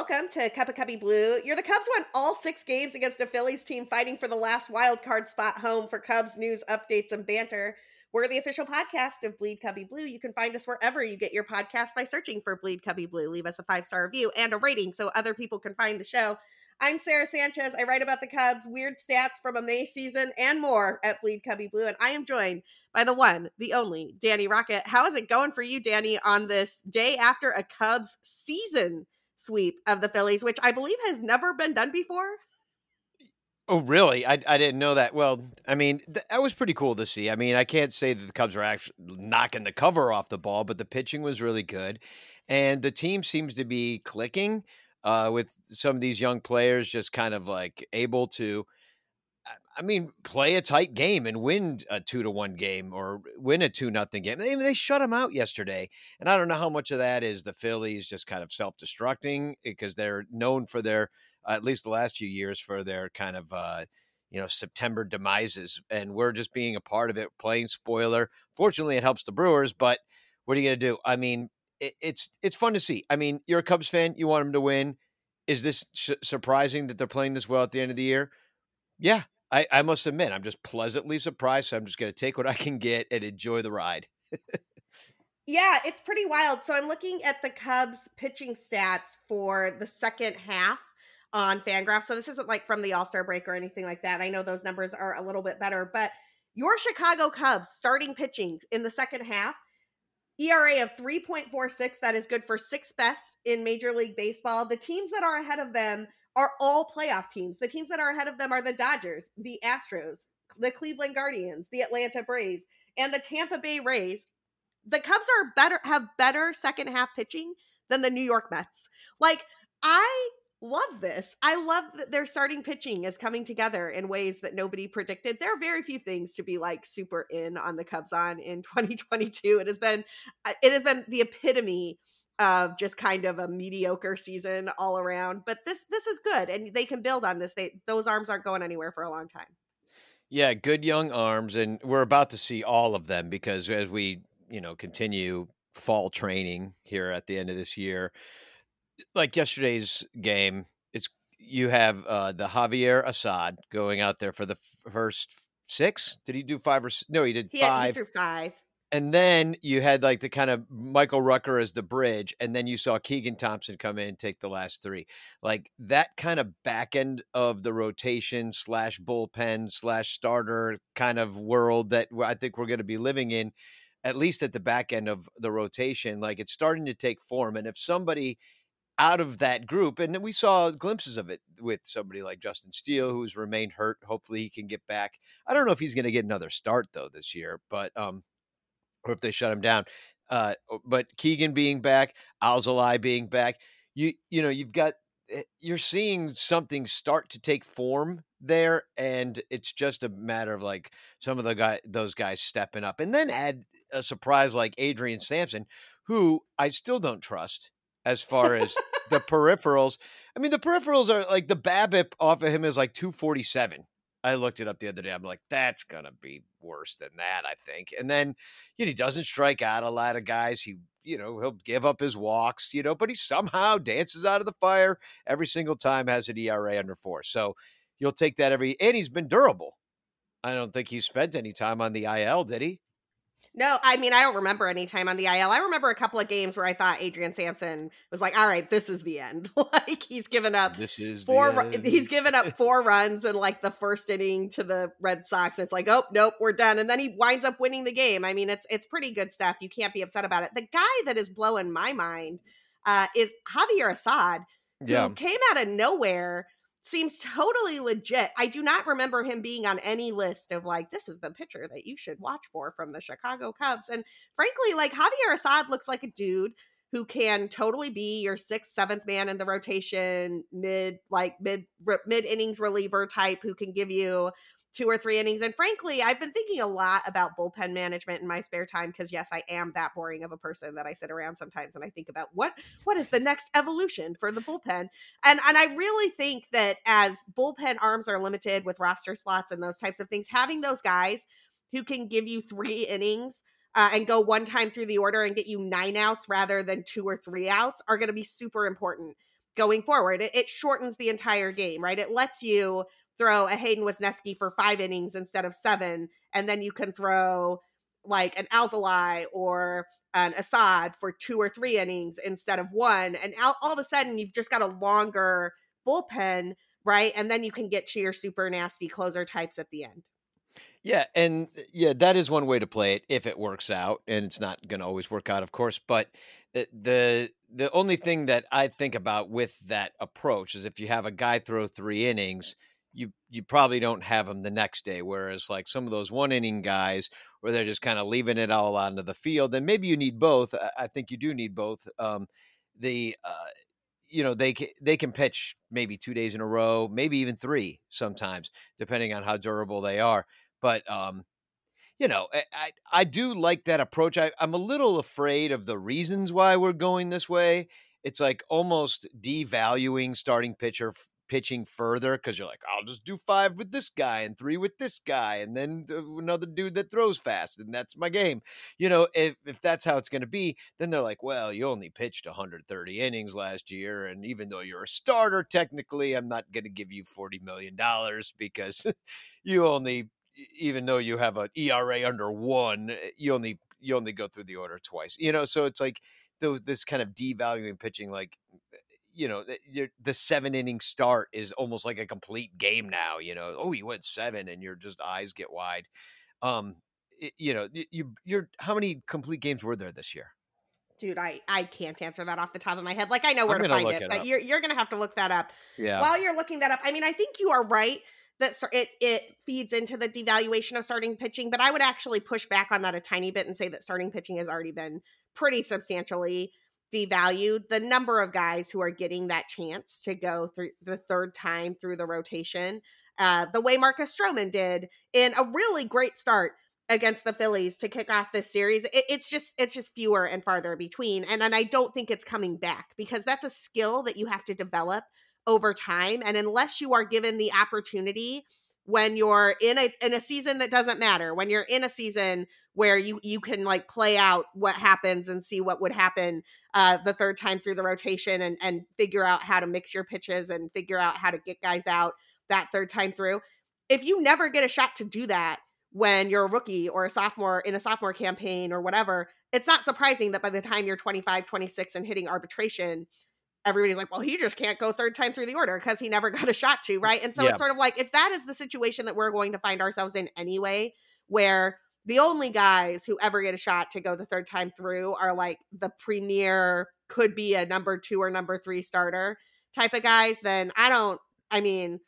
welcome to Cup of Cubby Blue. You're the Cubs won all six games against a Phillies team fighting for the last wild card spot home for Cubs news, updates, and banter. We're the official podcast of Bleed Cubbie Blue. You can find us wherever you get your podcast by searching for Bleed Cubbie Blue. Leave us a five star review and a rating so other people can find the show. I'm Sarah Sanchez. I write about the Cubs, weird stats from a May season, and more at Bleed Cubbie Blue. And I am joined by the one, the only, Danny Rockett. How is it going for you, Danny, on this day after a Cubs season sweep of the Phillies, which I believe has never been done before? Oh, really? I, I didn't know that. Well, I mean, th- that was pretty cool to see. I mean, I can't say that the Cubs were actually knocking the cover off the ball, but the pitching was really good. And the team seems to be clicking uh, with some of these young players just kind of like able to, I mean, play a tight game and win a two to one game or win a two nothing game. They, they shut them out yesterday, and I don't know how much of that is the Phillies just kind of self destructing because they're known for their at least the last few years for their kind of. Uh, you know September demises, and we're just being a part of it, playing spoiler. Fortunately, it helps the Brewers, but what are you going to do? I mean, it, it's it's fun to see. I mean, you're a Cubs fan. You want them to win. Is this surprising that they're playing this well at the end of the year? Yeah, I, I must admit, I'm just pleasantly surprised. So I'm just going to take what I can get and enjoy the ride. yeah, it's pretty wild. So I'm looking at the Cubs pitching stats for the second half on Fangraph. So this isn't like from the All Star break or anything like that. I know those numbers are a little bit better, but your Chicago Cubs starting pitching in the second half ERA of 3.46. That is good for sixth best in Major League Baseball. The teams that are ahead of them are all playoff teams. The teams that are ahead of them are the Dodgers, the Astros, the Cleveland Guardians, the Atlanta Braves, and the Tampa Bay Rays. The Cubs are better have better second half pitching than the New York Mets. Like I love this. I love that their starting pitching is coming together in ways that nobody predicted. There are very few things to be like super in on the Cubs on in 2022. It has been uh, it has been the epitome of just kind of a mediocre season all around. But this this is good and they can build on this. They those arms aren't going anywhere for a long time. Yeah, good young arms and we're about to see all of them because as we, you know, continue fall training here at the end of this year, like yesterday's game, it's you have uh, the Javier Assad going out there for the f- first six. Did he do five or no? He did he five. Had, he five. And then you had like the kind of Michael Rucker as the bridge, and then you saw Keegan Thompson come in and take the last three. Like that kind of back end of the rotation slash bullpen slash starter kind of world that I think we're going to be living in, at least at the back end of the rotation. Like it's starting to take form. And if somebody out of that group. And we saw glimpses of it with somebody like Justin Steele, who's remained hurt. Hopefully he can get back. I don't know if he's going to get another start though this year, but um, or if they shut him down. Uh, but Keegan being back, Alzolay being back, you you know you've got eh, you're seeing something start to take form there, and it's just a matter of like some of the guy those guys stepping up, and then add a surprise like Adrian Sampson, who I still don't trust as far as the peripherals. I mean, the peripherals are like the BABIP off of him is like 247. I looked it up the other day. I'm like, that's gonna be worse than that, I think. And then, you know, he doesn't strike out a lot of guys. He, you know, he'll give up his walks, you know, but he somehow dances out of the fire every single time. Has an ERA under four, so you'll take that every. And he's been durable. I don't think he spent any time on the IL, did he? No, I mean I don't remember any time on the IL. I remember a couple of games where I thought Adrian Sampson was like, "All right, this is the end." like he's given up. This is four. He's given up four runs in like the first inning to the Red Sox. It's like, oh nope, we're done. And then he winds up winning the game. I mean, it's it's pretty good stuff. You can't be upset about it. The guy that is blowing my mind uh, is Javier Assad, who yeah. came out of nowhere seems totally legit. I do not remember him being on any list of like, this is the pitcher that you should watch for from the Chicago Cubs. And frankly, like Javier Assad looks like a dude who can totally be your sixth, seventh man in the rotation, mid, like mid, mid innings reliever type who can give you two or three innings. And frankly, I've been thinking a lot about bullpen management in my spare time because yes, I am that boring of a person that I sit around sometimes and I think about what what is the next evolution for the bullpen. And and I really think that as bullpen arms are limited with roster slots and those types of things, having those guys who can give you three innings uh, and go one time through the order and get you nine outs rather than two or three outs are going to be super important going forward. It, it shortens the entire game, right? It lets you throw a Hayden Wesneski for five innings instead of seven, and then you can throw like an Alzolay or an Assad for two or three innings instead of one. And all, all of a sudden, you've just got a longer bullpen, right? And then you can get to your super nasty closer types at the end. Yeah, and uh, yeah, that is one way to play it if it works out, and it's not going to always work out, of course. But uh, the the only thing that I think about with that approach is if you have a guy throw three innings, you you probably don't have them the next day. Whereas like some of those one inning guys, where they're just kind of leaving it all onto the field, then maybe you need both. I think you do need both. Um, the uh, you know they they can pitch maybe two days in a row, maybe even three sometimes, depending on how durable they are. But um, you know, I I do like that approach. I, I'm a little afraid of the reasons why we're going this way. It's like almost devaluing starting pitcher pitching further because you're like, I'll just do five with this guy and three with this guy, and then another dude that throws fast, and that's my game. You know, if if that's how it's going to be, then they're like, well, you only pitched 130 innings last year, and even though you're a starter, technically, I'm not going to give you 40 million dollars because you only, even though you have an ERA under one, eh, you only you only go through the order twice. You know, so it's like those this kind of devaluing pitching like you know the seven inning start is almost like a complete game now you know oh you went seven and your just eyes get wide. Um it, you know you you're how many complete games were there this year? Dude i i can't answer that off the top of my head like i know where to find it, it but you're you're gonna have to look that up. Yeah. While you're looking that up i mean i think you are right that it it feeds into the devaluation of starting pitching but i would actually push back on that a tiny bit and say that starting pitching has already been pretty substantially devalued the number of guys who are getting that chance to go through the third time through the rotation. Uh, the way Marcus Stroman did in a really great start against the Phillies to kick off this series. It, it's just it's just fewer and farther between, and and I don't think it's coming back because that's a skill that you have to develop over time, and unless you are given the opportunity when you're in a in a season that doesn't matter when you're in a season where you you can like play out what happens and see what would happen uh the third time through the rotation and and figure out how to mix your pitches and figure out how to get guys out that third time through. If you never get a shot to do that when you're a rookie or a sophomore in a sophomore campaign or whatever it's not surprising that by the time you're 25 26 and hitting arbitration everybody's like, well, he just can't go third time through the order because he never got a shot to, right? And so yeah. it's sort of like if that is the situation that we're going to find ourselves in anyway, where the only guys who ever get a shot to go the third time through are like the premier, could be a number two or number three starter type of guys, then I don't, I mean,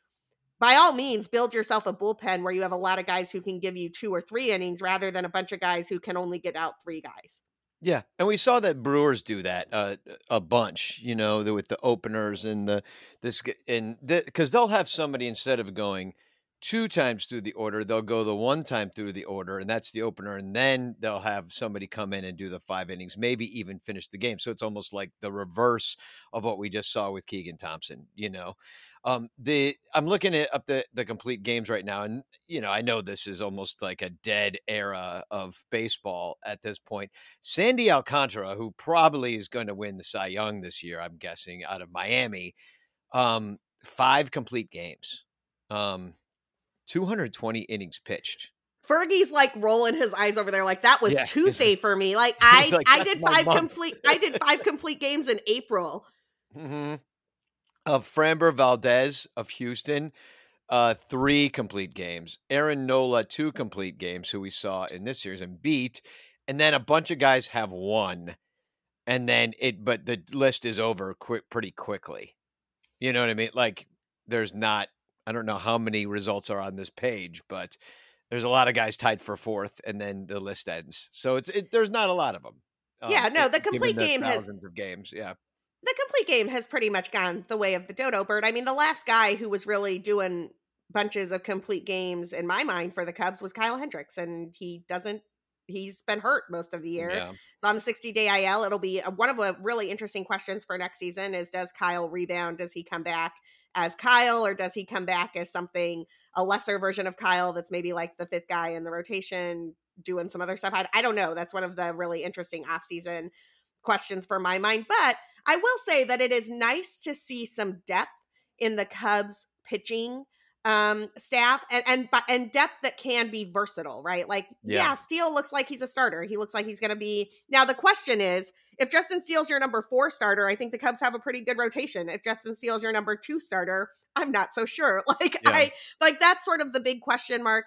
by all means, build yourself a bullpen where you have a lot of guys who can give you two or three innings rather than a bunch of guys who can only get out three guys. Yeah, and we saw that Brewers do that uh, a bunch, you know, with the openers and the this and because the, they'll have somebody instead of going two times through the order, they'll go the one time through the order, and that's the opener, and then they'll have somebody come in and do the five innings, maybe even finish the game. So it's almost like the reverse of what we just saw with Keegan Thompson, you know. Um, the I'm looking at up the the complete games right now, and you know I know this is almost like a dead era of baseball at this point. Sandy Alcantara, who probably is going to win the Cy Young this year, I'm guessing, out of Miami, um, five complete games, um, 220 innings pitched. Fergie's like rolling his eyes over there, like that was yeah. Tuesday for me. Like I, like, I did five month. complete, I did five complete games in April. Mm-hmm of Framber Valdez of Houston, uh, three complete games. Aaron Nola, two complete games, who we saw in this series and beat. And then a bunch of guys have one. And then it, but the list is over quick, pretty quickly. You know what I mean? Like, there's not, I don't know how many results are on this page, but there's a lot of guys tied for fourth, and then the list ends. So it's, it, there's not a lot of them. Yeah, um, no, the complete game has of games. Yeah, the complete game has pretty much gone the way of the dodo bird. I mean, the last guy who was really doing bunches of complete games in my mind for the Cubs was Kyle Hendricks, and he doesn't. He's been hurt most of the year. Yeah. So on the 60 day IL, it'll be a, one of the really interesting questions for next season is does Kyle rebound? Does he come back as Kyle or does he come back as something, a lesser version of Kyle that's maybe like the fifth guy in the rotation doing some other stuff? I, I don't know. That's one of the really interesting offseason questions for my mind. But I will say that it is nice to see some depth in the Cubs pitching um staff and and and depth that can be versatile right? Like yeah. yeah steele looks like he's a starter. He looks like he's going to be now the question is if justin steele's your number four starter i think the cubs have a pretty good rotation. If justin steele's your number two starter i'm not so sure. Like yeah. i like that's sort of the big question mark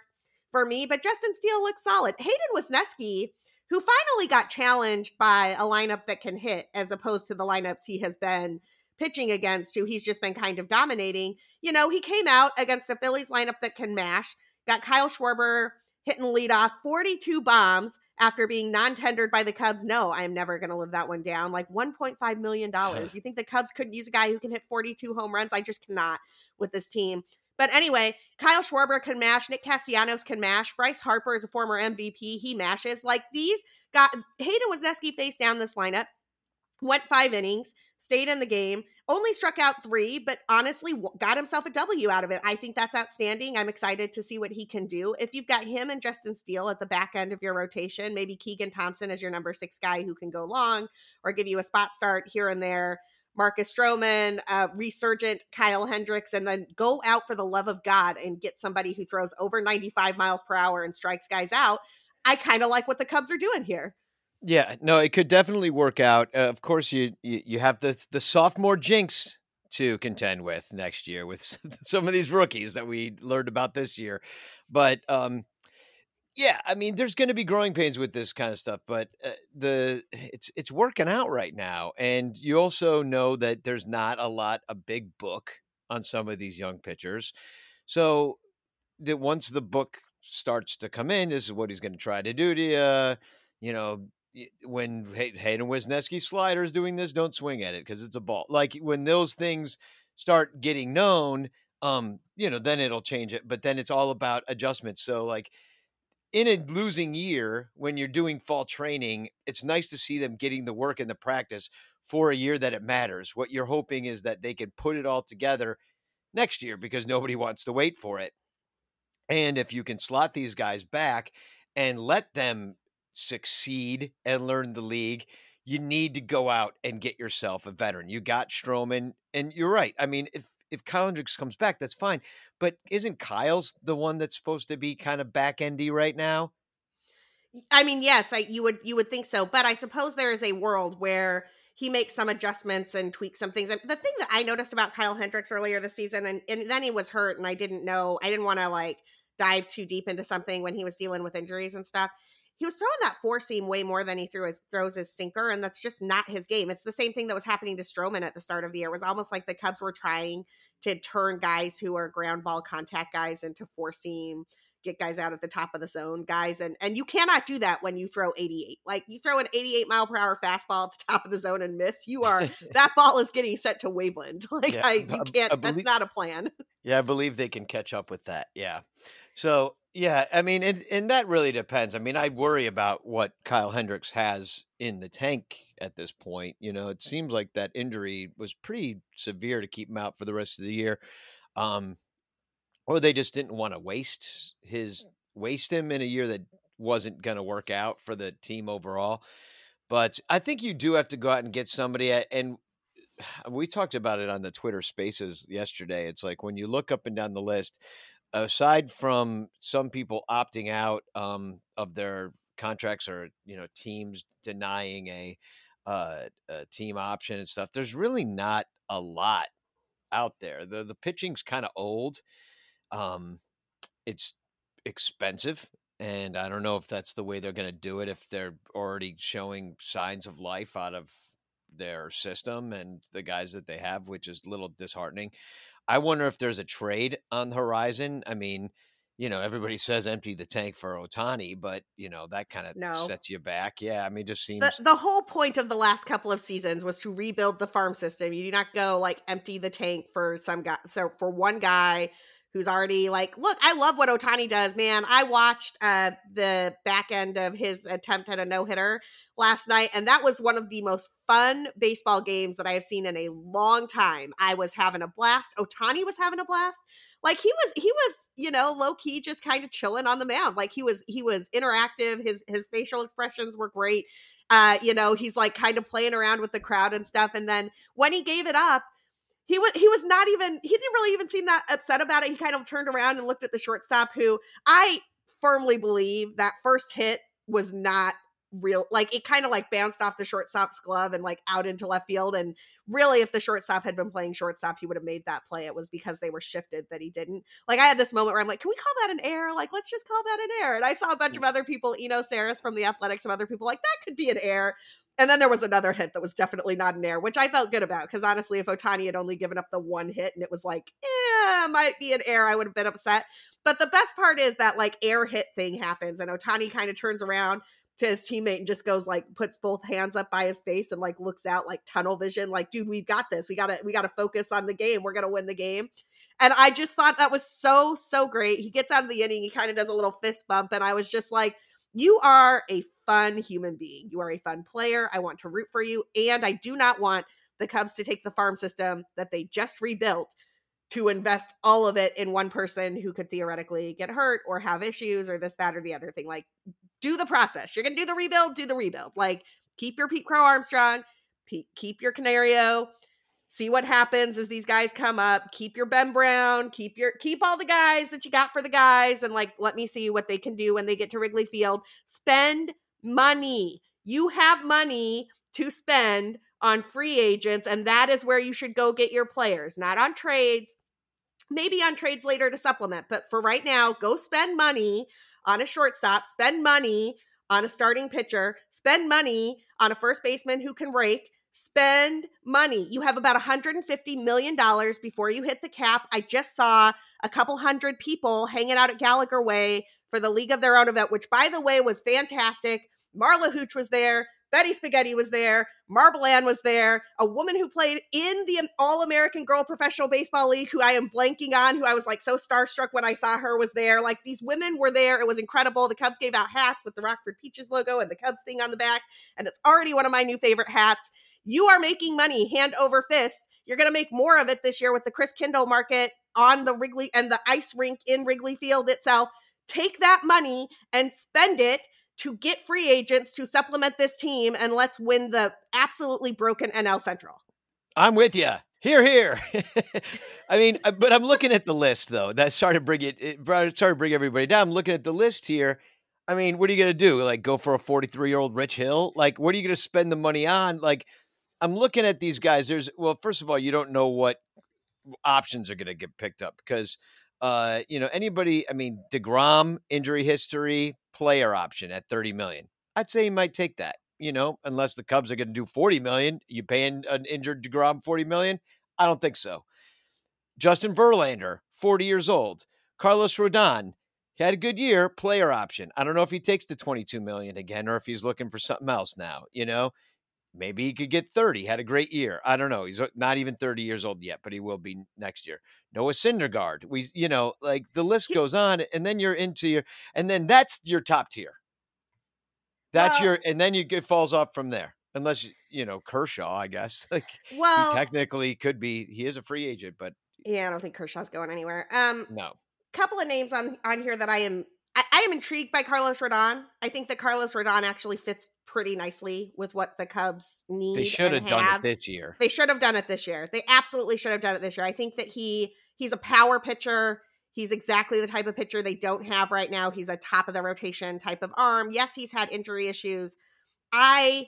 for me but justin steele looks solid. Hayden wesneski who finally got challenged by a lineup that can hit as opposed to the lineups he has been pitching against, who he's just been kind of dominating. You know, he came out against the Phillies lineup that can mash, got Kyle Schwarber hitting lead off 42 bombs after being non-tendered by the Cubs. No, I'm never going to live that one down. Like 1.5 million dollars. you think the Cubs couldn't use a guy who can hit 42 home runs? I just cannot with this team. But anyway, Kyle Schwarber can mash. Nick Castellanos can mash. Bryce Harper is a former MVP. He mashes. Like these got Hayden Wesneski face down this lineup went five innings, stayed in the game, only struck out three, but honestly got himself a W out of it. I think that's outstanding. I'm excited to see what he can do. If you've got him and Justin Steele at the back end of your rotation, maybe Keegan Thompson is your number six guy who can go long or give you a spot start here and there. Marcus Stroman, uh, resurgent Kyle Hendricks, and then go out for the love of God and get somebody who throws over 95 miles per hour and strikes guys out. I kind of like what the Cubs are doing here. Yeah, no, it could definitely work out. Uh, of course, you, you you have the the sophomore jinx to contend with next year with some of these rookies that we learned about this year, but um, yeah, I mean, there's going to be growing pains with this kind of stuff, but uh, the it's it's working out right now, and you also know that there's not a lot a big book on some of these young pitchers, so that once the book starts to come in, this is what he's going to try to do to you. You know, when Hayden Wesneski sliders doing this, don't swing at it because it's a ball. Like when those things start getting known, um, you know, then it'll change it. But then it's all about adjustments. So like in a losing year, when you're doing fall training, it's nice to see them getting the work and the practice for a year that it matters. What you're hoping is that they can put it all together next year because nobody wants to wait for it. And if you can slot these guys back and let them succeed and learn the league, you need to go out and get yourself a veteran. You got Stroman, and you're right. I mean, if if Kyle Hendricks comes back, that's fine. But isn't Kyle's the one that's supposed to be kind of back endy right now? I mean, yes, I, you would you would think so, but I suppose there is a world where he makes some adjustments and tweaks some things. And the thing that I noticed about Kyle Hendricks earlier this season, and, and then he was hurt, and I didn't know, I didn't want to like dive too deep into something when he was dealing with injuries and stuff he was throwing that four seam way more than he threw his throws his sinker, and that's just not his game. It's the same thing that was happening to Stroman at the start of the year. It was almost like the Cubs were trying to turn guys who are ground ball contact guys into four seam, get guys out at the top of the zone guys, and and you cannot do that when you throw 88. Like you throw an 88 mile per hour fastball at the top of the zone and miss, you are that ball is getting sent to Waveland. Like yeah, I, you can't. I, believe, that's not a plan. Yeah, I believe they can catch up with that. Yeah. So yeah, I mean, and and that really depends. I mean, I worry about what Kyle Hendricks has in the tank at this point. You know, it seems like that injury was pretty severe to keep him out for the rest of the year, um, or they just didn't want to waste his waste him in a year that wasn't going to work out for the team overall. But I think you do have to go out and get somebody. And we talked about it on the Twitter Spaces yesterday. It's like when you look up and down the list, aside from some people opting out um, of their contracts or you know teams denying a, uh, a team option and stuff, there's really not a lot out there. The the pitching's kind of old. Um, it's expensive, and I don't know if that's the way they're going to do it. If they're already showing signs of life out of their system and the guys that they have, which is a little disheartening. I wonder if there's a trade on the horizon. I mean, you know, everybody says empty the tank for Ohtani, but you know that kind of no. sets you back. Yeah, I mean, just seems the, the, whole point of the last couple of seasons was to rebuild the farm system. You do not go like empty the tank for some guy, so for one guy who's already like, look, I love what Ohtani does, man. I watched uh, the back end of his attempt at a no hitter last night, and that was one of the most fun baseball games that I have seen in a long time. I was having a blast. Ohtani was having a blast. Like he was, he was, you know, low key, just kind of chilling on the mound. Like he was, he was interactive. His his facial expressions were great. Uh, you know, he's like kind of playing around with the crowd and stuff. And then when he gave it up, he was he was not even he didn't really even seem that upset about it. He kind of turned around and looked at the shortstop who I firmly believe that first hit was not real like it kind of like bounced off the shortstop's glove and like out into left field. And really if the shortstop had been playing shortstop he would have made that play. It was because they were shifted that he didn't. Like i had this moment where i'm like can we call that an error? Like let's just call that an error. And i saw a bunch of mm. other people eno know Sarris from the athletics some other people like that could be an error and then there was another hit that was definitely not an air, which I felt good about because honestly, if Ohtani had only given up the one hit and it was like, eh, might be an air, I would have been upset. But the best part is that like air hit thing happens and Ohtani kind of turns around to his teammate and just goes like puts both hands up by his face and like looks out like tunnel vision like dude we've got this. We gotta we gotta focus on the game. We're gonna win the game. And i just thought that was so so great. He gets out of the inning he kind of does a little fist bump and i was just like you are a fun human being. You are a fun player. I want to root for you. And I do not want the Cubs to take the farm system that they just rebuilt to invest all of it in one person who could theoretically get hurt or have issues or this, that, or the other thing. Like, do the process. You're going to do the rebuild, do the rebuild. Like, keep your Pete Crow Armstrong, keep your Canario, see what happens as these guys come up keep your ben brown keep your keep all the guys that you got for the guys and like let me see what they can do when they get to wrigley field spend money you have money to spend on free agents and that is where you should go get your players not on trades maybe on trades later to supplement but for right now go spend money on a shortstop spend money on a starting pitcher spend money on a first baseman who can rake spend money. You have about $150 million before you hit the cap. I just saw a couple hundred people hanging out at Gallagher Way for the League of Their Own event, which, by the way, was fantastic. Marla Hooch was there. Betty Spaghetti was there. Marble Ann was there. A woman who played in the All American Girl Professional Baseball League, who I am blanking on, who I was like so starstruck when I saw her, was there. Like these women were there. It was incredible. The Cubs gave out hats with the Rockford Peaches logo and the Cubs thing on the back. And it's already one of my new favorite hats. You are making money hand over fist. You're going to make more of it this year with the Christkindlmarket on the Wrigley and the ice rink in Wrigley Field itself. Take that money and spend it to get free agents to supplement this team and let's win the absolutely broken NL Central. I'm with you. Here, here. I mean, but I'm looking at the list though. That started to bring it, it started to bring everybody down. I'm looking at the list here. I mean, what are you going to do? Like, go for a 43 year old Rich Hill? Like, what are you going to spend the money on? Like, I'm looking at these guys. There's well, first of all, you don't know what options are going to get picked up because uh, you know, anybody, I mean, DeGrom injury history, player option at 30 million. I'd say he might take that, you know, unless the Cubs are going to do 40 million. You paying an injured DeGrom 40 million? I don't think so. Justin Verlander, 40 years old. Carlos Rodon, he had a good year, player option. I don't know if he takes the 22 million again or if he's looking for something else now, you know. Maybe he could get 30. Had a great year. I don't know. He's not even 30 years old yet, but he will be next year. Noah Syndergaard. We, you know, like the list goes on, and then you're into your, and then that's your top tier. That's well, your, and then you it falls off from there. Unless you know Kershaw, I guess. Like, well, he technically could be. He is a free agent, but yeah, I don't think Kershaw's going anywhere. Um, no. Couple of names on on here that I am I, I, am intrigued by Carlos Rodon. I think that Carlos Rodon actually fits pretty nicely with what the Cubs need. They should have done it this year. They should have done it this year. They absolutely should have done it this year. I think that he he's a power pitcher. He's exactly the type of pitcher they don't have right now. He's a top of the rotation type of arm. Yes, he's had injury issues. I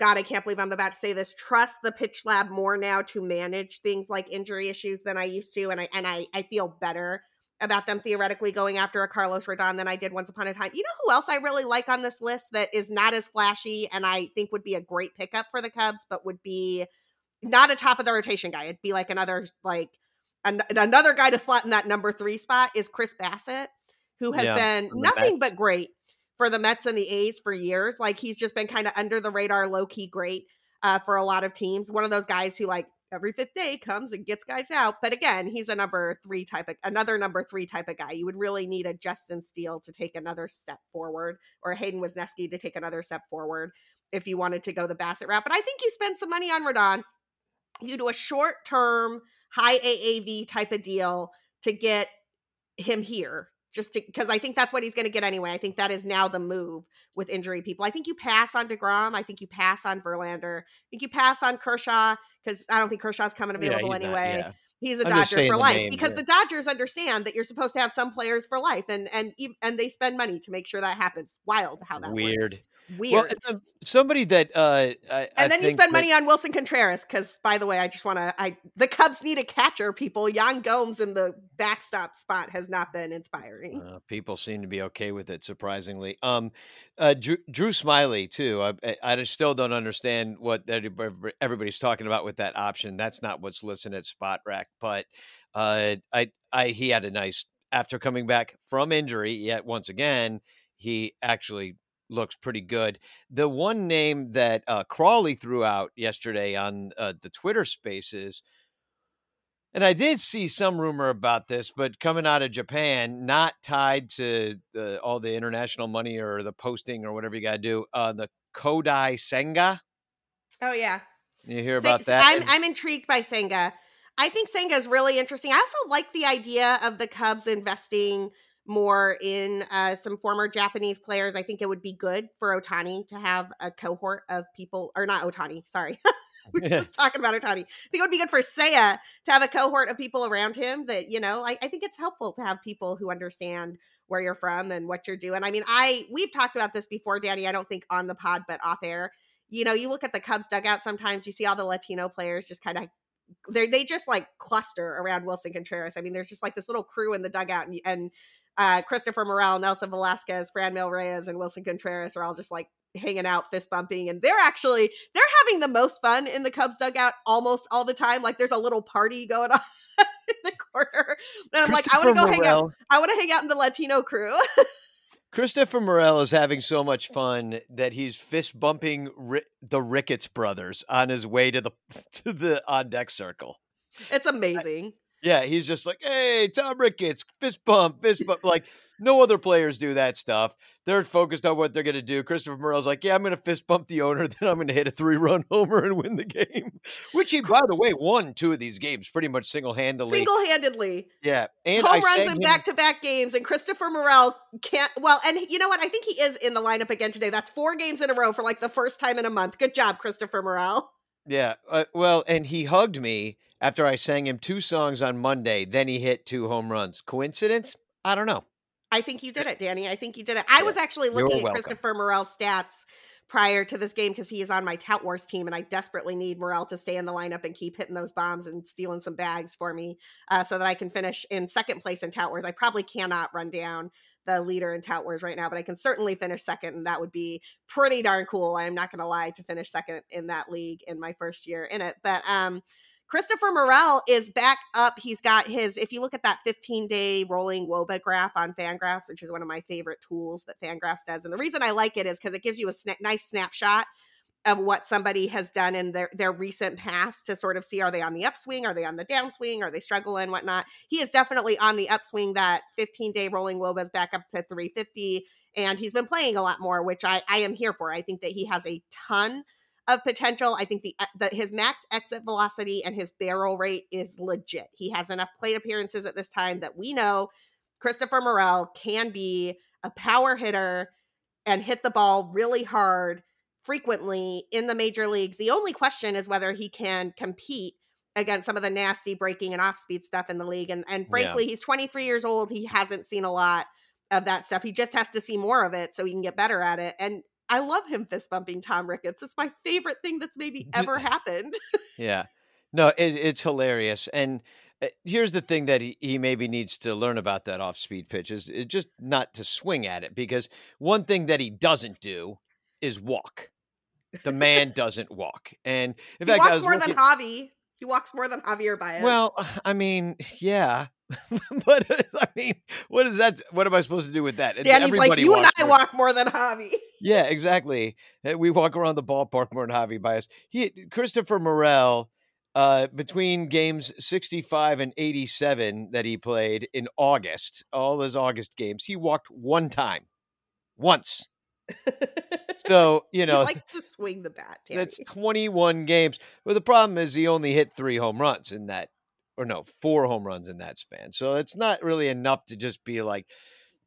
God, I can't believe I'm about to say this. Trust the pitch lab more now to manage things like injury issues than I used to, and I and I I feel better about them theoretically going after a Carlos Rodon than I did once upon a time. You know who else I really like on this list that is not as flashy and I think would be a great pickup for the Cubs, but would be not a top of the rotation guy. It'd be like another like an- another guy to slot in that number three spot is Chris Bassitt, who has yeah, been nothing but great for the Mets and the A's for years. Like he's just been kind of under the radar, low key great uh, for a lot of teams. One of those guys who like every fifth day comes and gets guys out. But again, he's a number three type of another number three type of guy. You would really need a Justin Steele to take another step forward or Hayden Wesneski to take another step forward if you wanted to go the Bassitt route. But I think you spend some money on Rodon. You do a short term, high AAV type of deal to get him here just because I think that's what he's going to get anyway. I think that is now the move with injury people. I think you pass on Degrom. I think you pass on Verlander. I think you pass on Kershaw because I don't think Kershaw's coming available yeah, anyway. Not, yeah. He's a I'm Dodger for life name, because yeah. the Dodgers understand that you're supposed to have some players for life, and and and they spend money to make sure that happens. Wild how that weird. Works weird. Well, somebody that uh, I, and then you spend that... money on Willson Contreras because, by the way, I just want to. I the Cubs need a catcher. People, Yan Gomes in the backstop spot has not been inspiring. Uh, people seem to be okay with it, surprisingly. Um, uh, Drew, Drew Smyly too. I, I still don't understand what everybody's talking about with that option. That's not what's listed at Spotrac, but uh, I, I, he had a nice after coming back from injury. Yet once again, he actually looks pretty good. The one name that uh, Crawley threw out yesterday on uh, the Twitter Spaces, and I did see some rumor about this, but coming out of Japan, not tied to uh, all the international money or the posting or whatever you got to do. Uh, the Kodai Senga. Oh yeah, you hear about that? I'm I'm intrigued by Senga. I think Senga is really interesting. I also like the idea of the Cubs investing more in uh, some former Japanese players. I think it would be good for Ohtani to have a cohort of people, or not Ohtani, sorry. we are just talking about Ohtani. I think it would be good for Seiya to have a cohort of people around him that, you know, I, I think it's helpful to have people who understand where you're from and what you're doing. I mean, I we've talked about this before, Danny. I don't think on the pod, but off air. You know, you look at the Cubs dugout sometimes, you see all the Latino players just kind of they they just like cluster around Willson Contreras. I mean, there's just like this little crew in the dugout, and, and uh, Christopher Morel, Nelson Velazquez, Franmil Reyes, and Willson Contreras are all just like hanging out, fist bumping, and they're actually they're having the most fun in the Cubs dugout almost all the time. Like there's a little party going on in the corner, and I'm like, I want to go Morel. hang out. I want to hang out in the Latino crew. Christopher Morel is having so much fun that he's fist bumping the Ricketts brothers on his way to the to the on deck circle. It's amazing. Yeah, he's just like, hey, Tom Ricketts, fist bump, fist bump. like, no other players do that stuff. They're focused on what they're going to do. Christopher Morel's like, yeah, I'm going to fist bump the owner, then I'm going to hit a three run homer and win the game. Which he, by the way, won two of these games pretty much single handedly. Single handedly. Yeah. And home I runs in back to back games. And Christopher Morel can't, well, and you know what? I think he is in the lineup again today. That's four games in a row for like the first time in a month. Good job, Christopher Morel. Yeah. Uh, well, and he hugged me after I sang him two songs on Monday. Then he hit two home runs. Coincidence? I don't know. I think you did it, Danny. I think you did it. I yeah. was actually looking at Christopher Morel's stats prior to this game because he is on my Tout Wars team, and I desperately need Morel to stay in the lineup and keep hitting those bombs and stealing some bags for me, uh, so that I can finish in second place in Tout Wars. I probably cannot run down the leader in Tout Wars right now, but I can certainly finish second, and that would be pretty darn cool. I'm not going to lie to finish second in that league in my first year in it, but um Christopher Morel is back up. He's got his, if you look at that 15 day rolling WOBA graph on Fangraphs, which is one of my favorite tools that Fangraphs does. And the reason I like it is because it gives you a sna- nice snapshot of what somebody has done in their, their recent past to sort of see are they on the upswing, are they on the downswing, are they struggling, whatnot. He is definitely on the upswing. That 15 day rolling WOBA is back up to 350, and he's been playing a lot more, which I, I am here for. I think that he has a ton of potential. I think the uh, that his max exit velocity and his barrel rate is legit. He has enough plate appearances at this time that we know Christopher Morel can be a power hitter and hit the ball really hard frequently in the major leagues. The only question is whether he can compete against some of the nasty breaking and off speed stuff in the league. And and frankly, yeah. he's 23 years old. He hasn't seen a lot of that stuff. He just has to see more of it so he can get better at it. And I love him fist bumping Tom Ricketts. It's my favorite thing that's maybe ever happened. yeah. No, it, it's hilarious. And uh, here's the thing that he, he maybe needs to learn about that off speed pitch is, is just not to swing at it because one thing that he doesn't do is walk. The man doesn't walk. And in he fact, walks more looking, than Javi. He walks more than Javier Baez. Well, I mean, yeah, but I mean, what is that? What am I supposed to do with that? Danny's Everybody like, you and I more. walk more than Javi. Yeah, exactly. We walk around the ballpark more than Javi Baez. He, Christopher Morel, Uh, between games 65 and 87 that he played in August, all those August games, he walked one time, once. so you know, he likes to swing the bat. Tanny. That's 21 games. But the problem is he only hit three home runs in that, or no, four home runs in that span. So it's not really enough to just be like,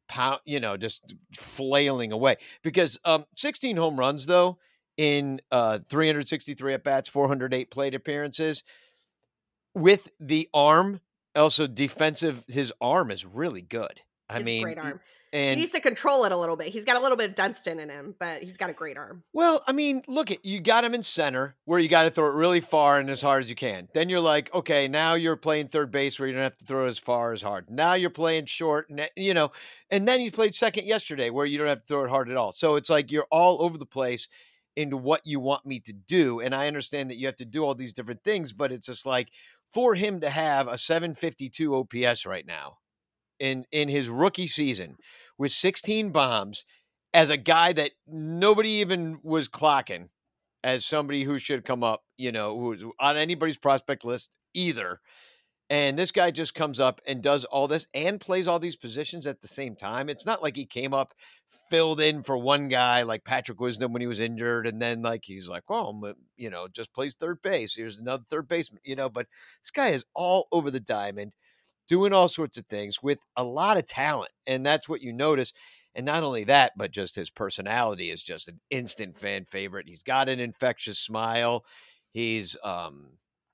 pound, you know, just flailing away. Because um, 16 home runs though in uh, 363 at bats, 408 plate appearances with the arm. Also, defensive, his arm is really good. I His mean, great arm. And he needs to control it a little bit. He's got a little bit of Dunston in him, but he's got a great arm. Well, I mean, look at you got him in center where you got to throw it really far and as hard as you can. Then you're like, okay, now you're playing third base where you don't have to throw as far as hard. Now you're playing short, and you know, and then you played second yesterday where you don't have to throw it hard at all. So it's like you're all over the place into what you want me to do, and I understand that you have to do all these different things, but it's just like for him to have a 752 OPS right now in in his rookie season with 16 bombs as a guy that nobody even was clocking as somebody who should come up, you know, who's on anybody's prospect list either. And this guy just comes up and does all this and plays all these positions at the same time. It's not like he came up, filled in for one guy like Patrick Wisdom when he was injured, and then like he's like, well, you know, just plays third base. Here's another third baseman, you know. But this guy is all over the diamond doing all sorts of things with a lot of talent. And that's what you notice. And not only that, but just his personality is just an instant fan favorite. He's got an infectious smile. He's um,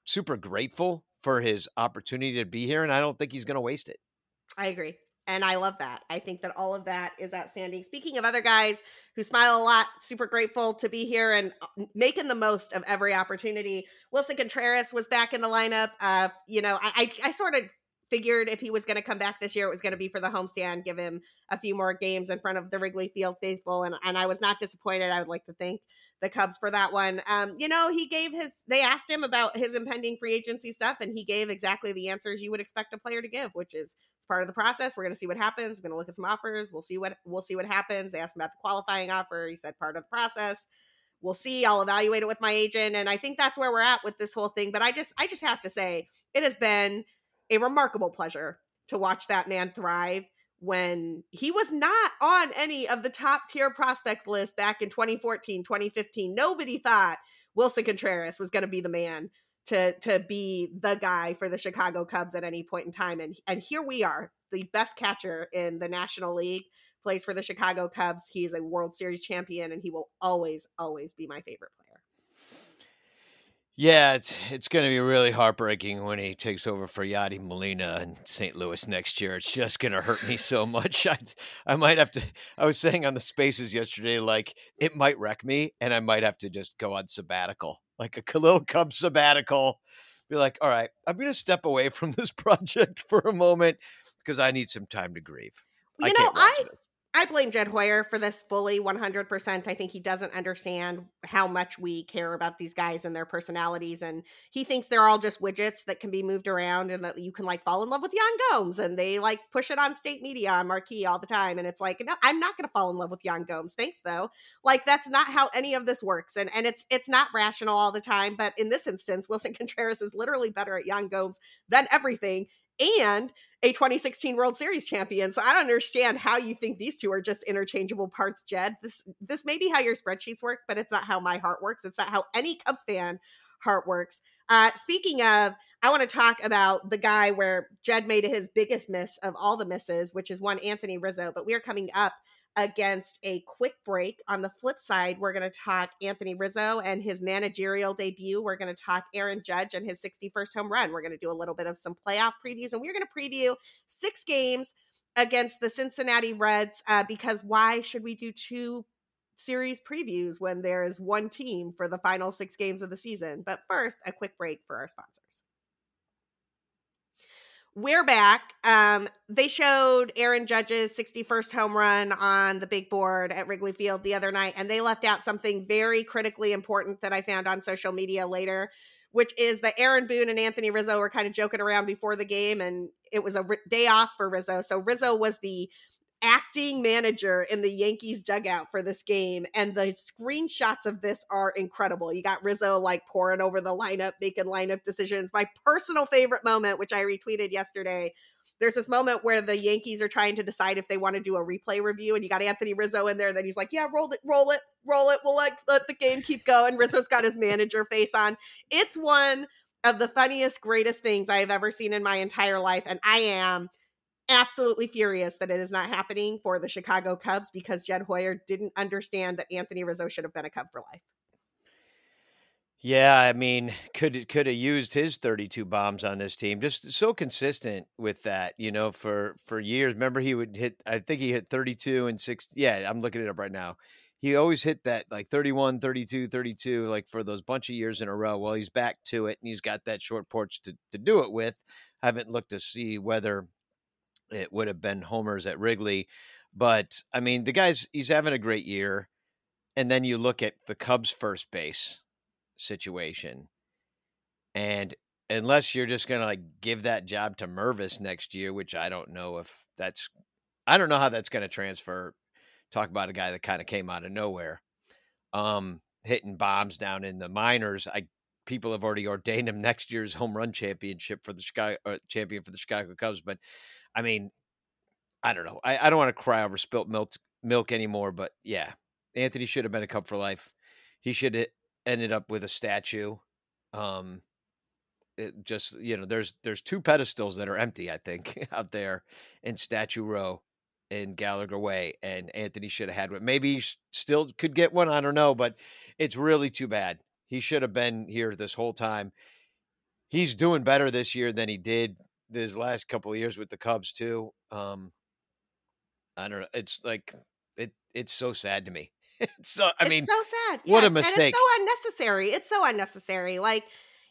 super grateful for his opportunity to be here. And I don't think he's going to waste it. I agree. And I love that. I think that all of that is outstanding. Speaking of other guys who smile a lot, super grateful to be here and uh, making the most of every opportunity. Willson Contreras was back in the lineup. Uh, you know, I, I, I sort of figured if he was going to come back this year, it was going to be for the homestand, give him a few more games in front of the Wrigley Field faithful. And, and I was not disappointed. I would like to thank the Cubs for that one. Um, you know, he gave his, they asked him about his impending free agency stuff, and he gave exactly the answers you would expect a player to give, which is it's part of the process. We're going to see what happens. We're going to look at some offers. We'll see what, we'll see what happens. They asked him about the qualifying offer. He said part of the process we'll see i'll evaluate it with my agent and i think that's where we're at with this whole thing but i just i just have to say it has been a remarkable pleasure to watch that man thrive when he was not on any of the top tier prospect list back in 2014, 2015. Nobody thought Willson Contreras was going to be the man to to be the guy for the Chicago Cubs at any point in time and and here we are, the best catcher in the National League plays for the Chicago Cubs. He is a World Series champion and he will always always be my favorite player. Yeah, it's it's going to be really heartbreaking when he takes over for Yadi Molina in St. Louis next year. It's just going to hurt me so much. I I might have to. I was saying on the Spaces yesterday, like it might wreck me, and I might have to just go on sabbatical, like a Khalil Cub sabbatical. Be like, all right, I'm going to step away from this project for a moment because I need some time to grieve. You I know, I this. I blame Jed Hoyer for this fully 100%. I think he doesn't understand how much we care about these guys and their personalities. And he thinks they're all just widgets that can be moved around and that you can like fall in love with Yan Gomes. And they like push it on state media on marquee all the time. And it's like, no, I'm not going to fall in love with Yan Gomes. Thanks though. Like that's not how any of this works. And, and it's, it's not rational all the time. But in this instance, Willson Contreras is literally better at Yan Gomes than everything and a 2016 World Series champion. So I don't understand how you think these two are just interchangeable parts, Jed. This this may be how your spreadsheets work, but it's not how my heart works. It's not how any Cubs fan heart works. Uh, speaking of, I want to talk about the guy where Jed made his biggest miss of all the misses, which is one Anthony Rizzo. But we are coming up against a quick break. On the flip side, we're going to talk Anthony Rizzo and his managerial debut. We're going to talk Aaron Judge and his 61st home run. We're going to do a little bit of some playoff previews, and we're going to preview six games against the Cincinnati Reds uh, because why should we do two series previews when there is one team for the final six games of the season? But first, a quick break for our sponsors we're back. Um, they showed Aaron Judge's 61st home run on the big board at Wrigley Field the other night, and they left out something very critically important that I found on social media later, which is that Aaron Boone and Anthony Rizzo were kind of joking around before the game, and it was a day off for Rizzo. So Rizzo was the acting manager in the Yankees dugout for this game. And the screenshots of this are incredible. You got Rizzo like pouring over the lineup, making lineup decisions. My personal favorite moment, which I retweeted yesterday, there's this moment where the Yankees are trying to decide if they want to do a replay review, and you got Anthony Rizzo in there. And Then he's like, "Yeah, roll it, roll it, roll it. We'll like let the game keep going." Rizzo's got his manager face on. It's one of the funniest, greatest things I have ever seen in my entire life, and I am absolutely furious that it is not happening for the Chicago Cubs because Jed Hoyer didn't understand that Anthony Rizzo should have been a Cub for life. Yeah, I mean, could could have used his 32 bombs on this team. Just so consistent with that, you know, for for years. Remember he would hit I think he hit 32 and 6 Yeah, I'm looking it up right now. He always hit that like 31, 32, 32 like for those bunch of years in a row. Well, he's back to it and he's got that short porch to to do it with. I haven't looked to see whether it would have been homers at Wrigley, but I mean, the guy's he's having a great year. And then you look at the Cubs first base situation. And unless you're just going to like give that job to Mervis next year, which I don't know if that's, I don't know how that's going to transfer. Talk about a guy that kind of came out of nowhere, um, hitting bombs down in the minors. I people have already ordained him next year's home run championship for the Chicago uh, champion for the Chicago Cubs. But I mean, I don't know. I, I don't want to cry over spilt milk milk anymore. But yeah, Anthony should have been a Cub for life. He should have ended up with a statue. Um, it just you know, there's there's two pedestals that are empty. I think out there in Statue Row in Gallagher Way, and Anthony should have had one. Maybe he still could get one. I don't know, but it's really too bad. He should have been here this whole time. He's doing better this year than he did his last couple of years with the Cubs too. Um, I don't know. It's like it. It's so sad to me it's so I mean, so sad. What a mistake! And it's so unnecessary. It's so unnecessary. Like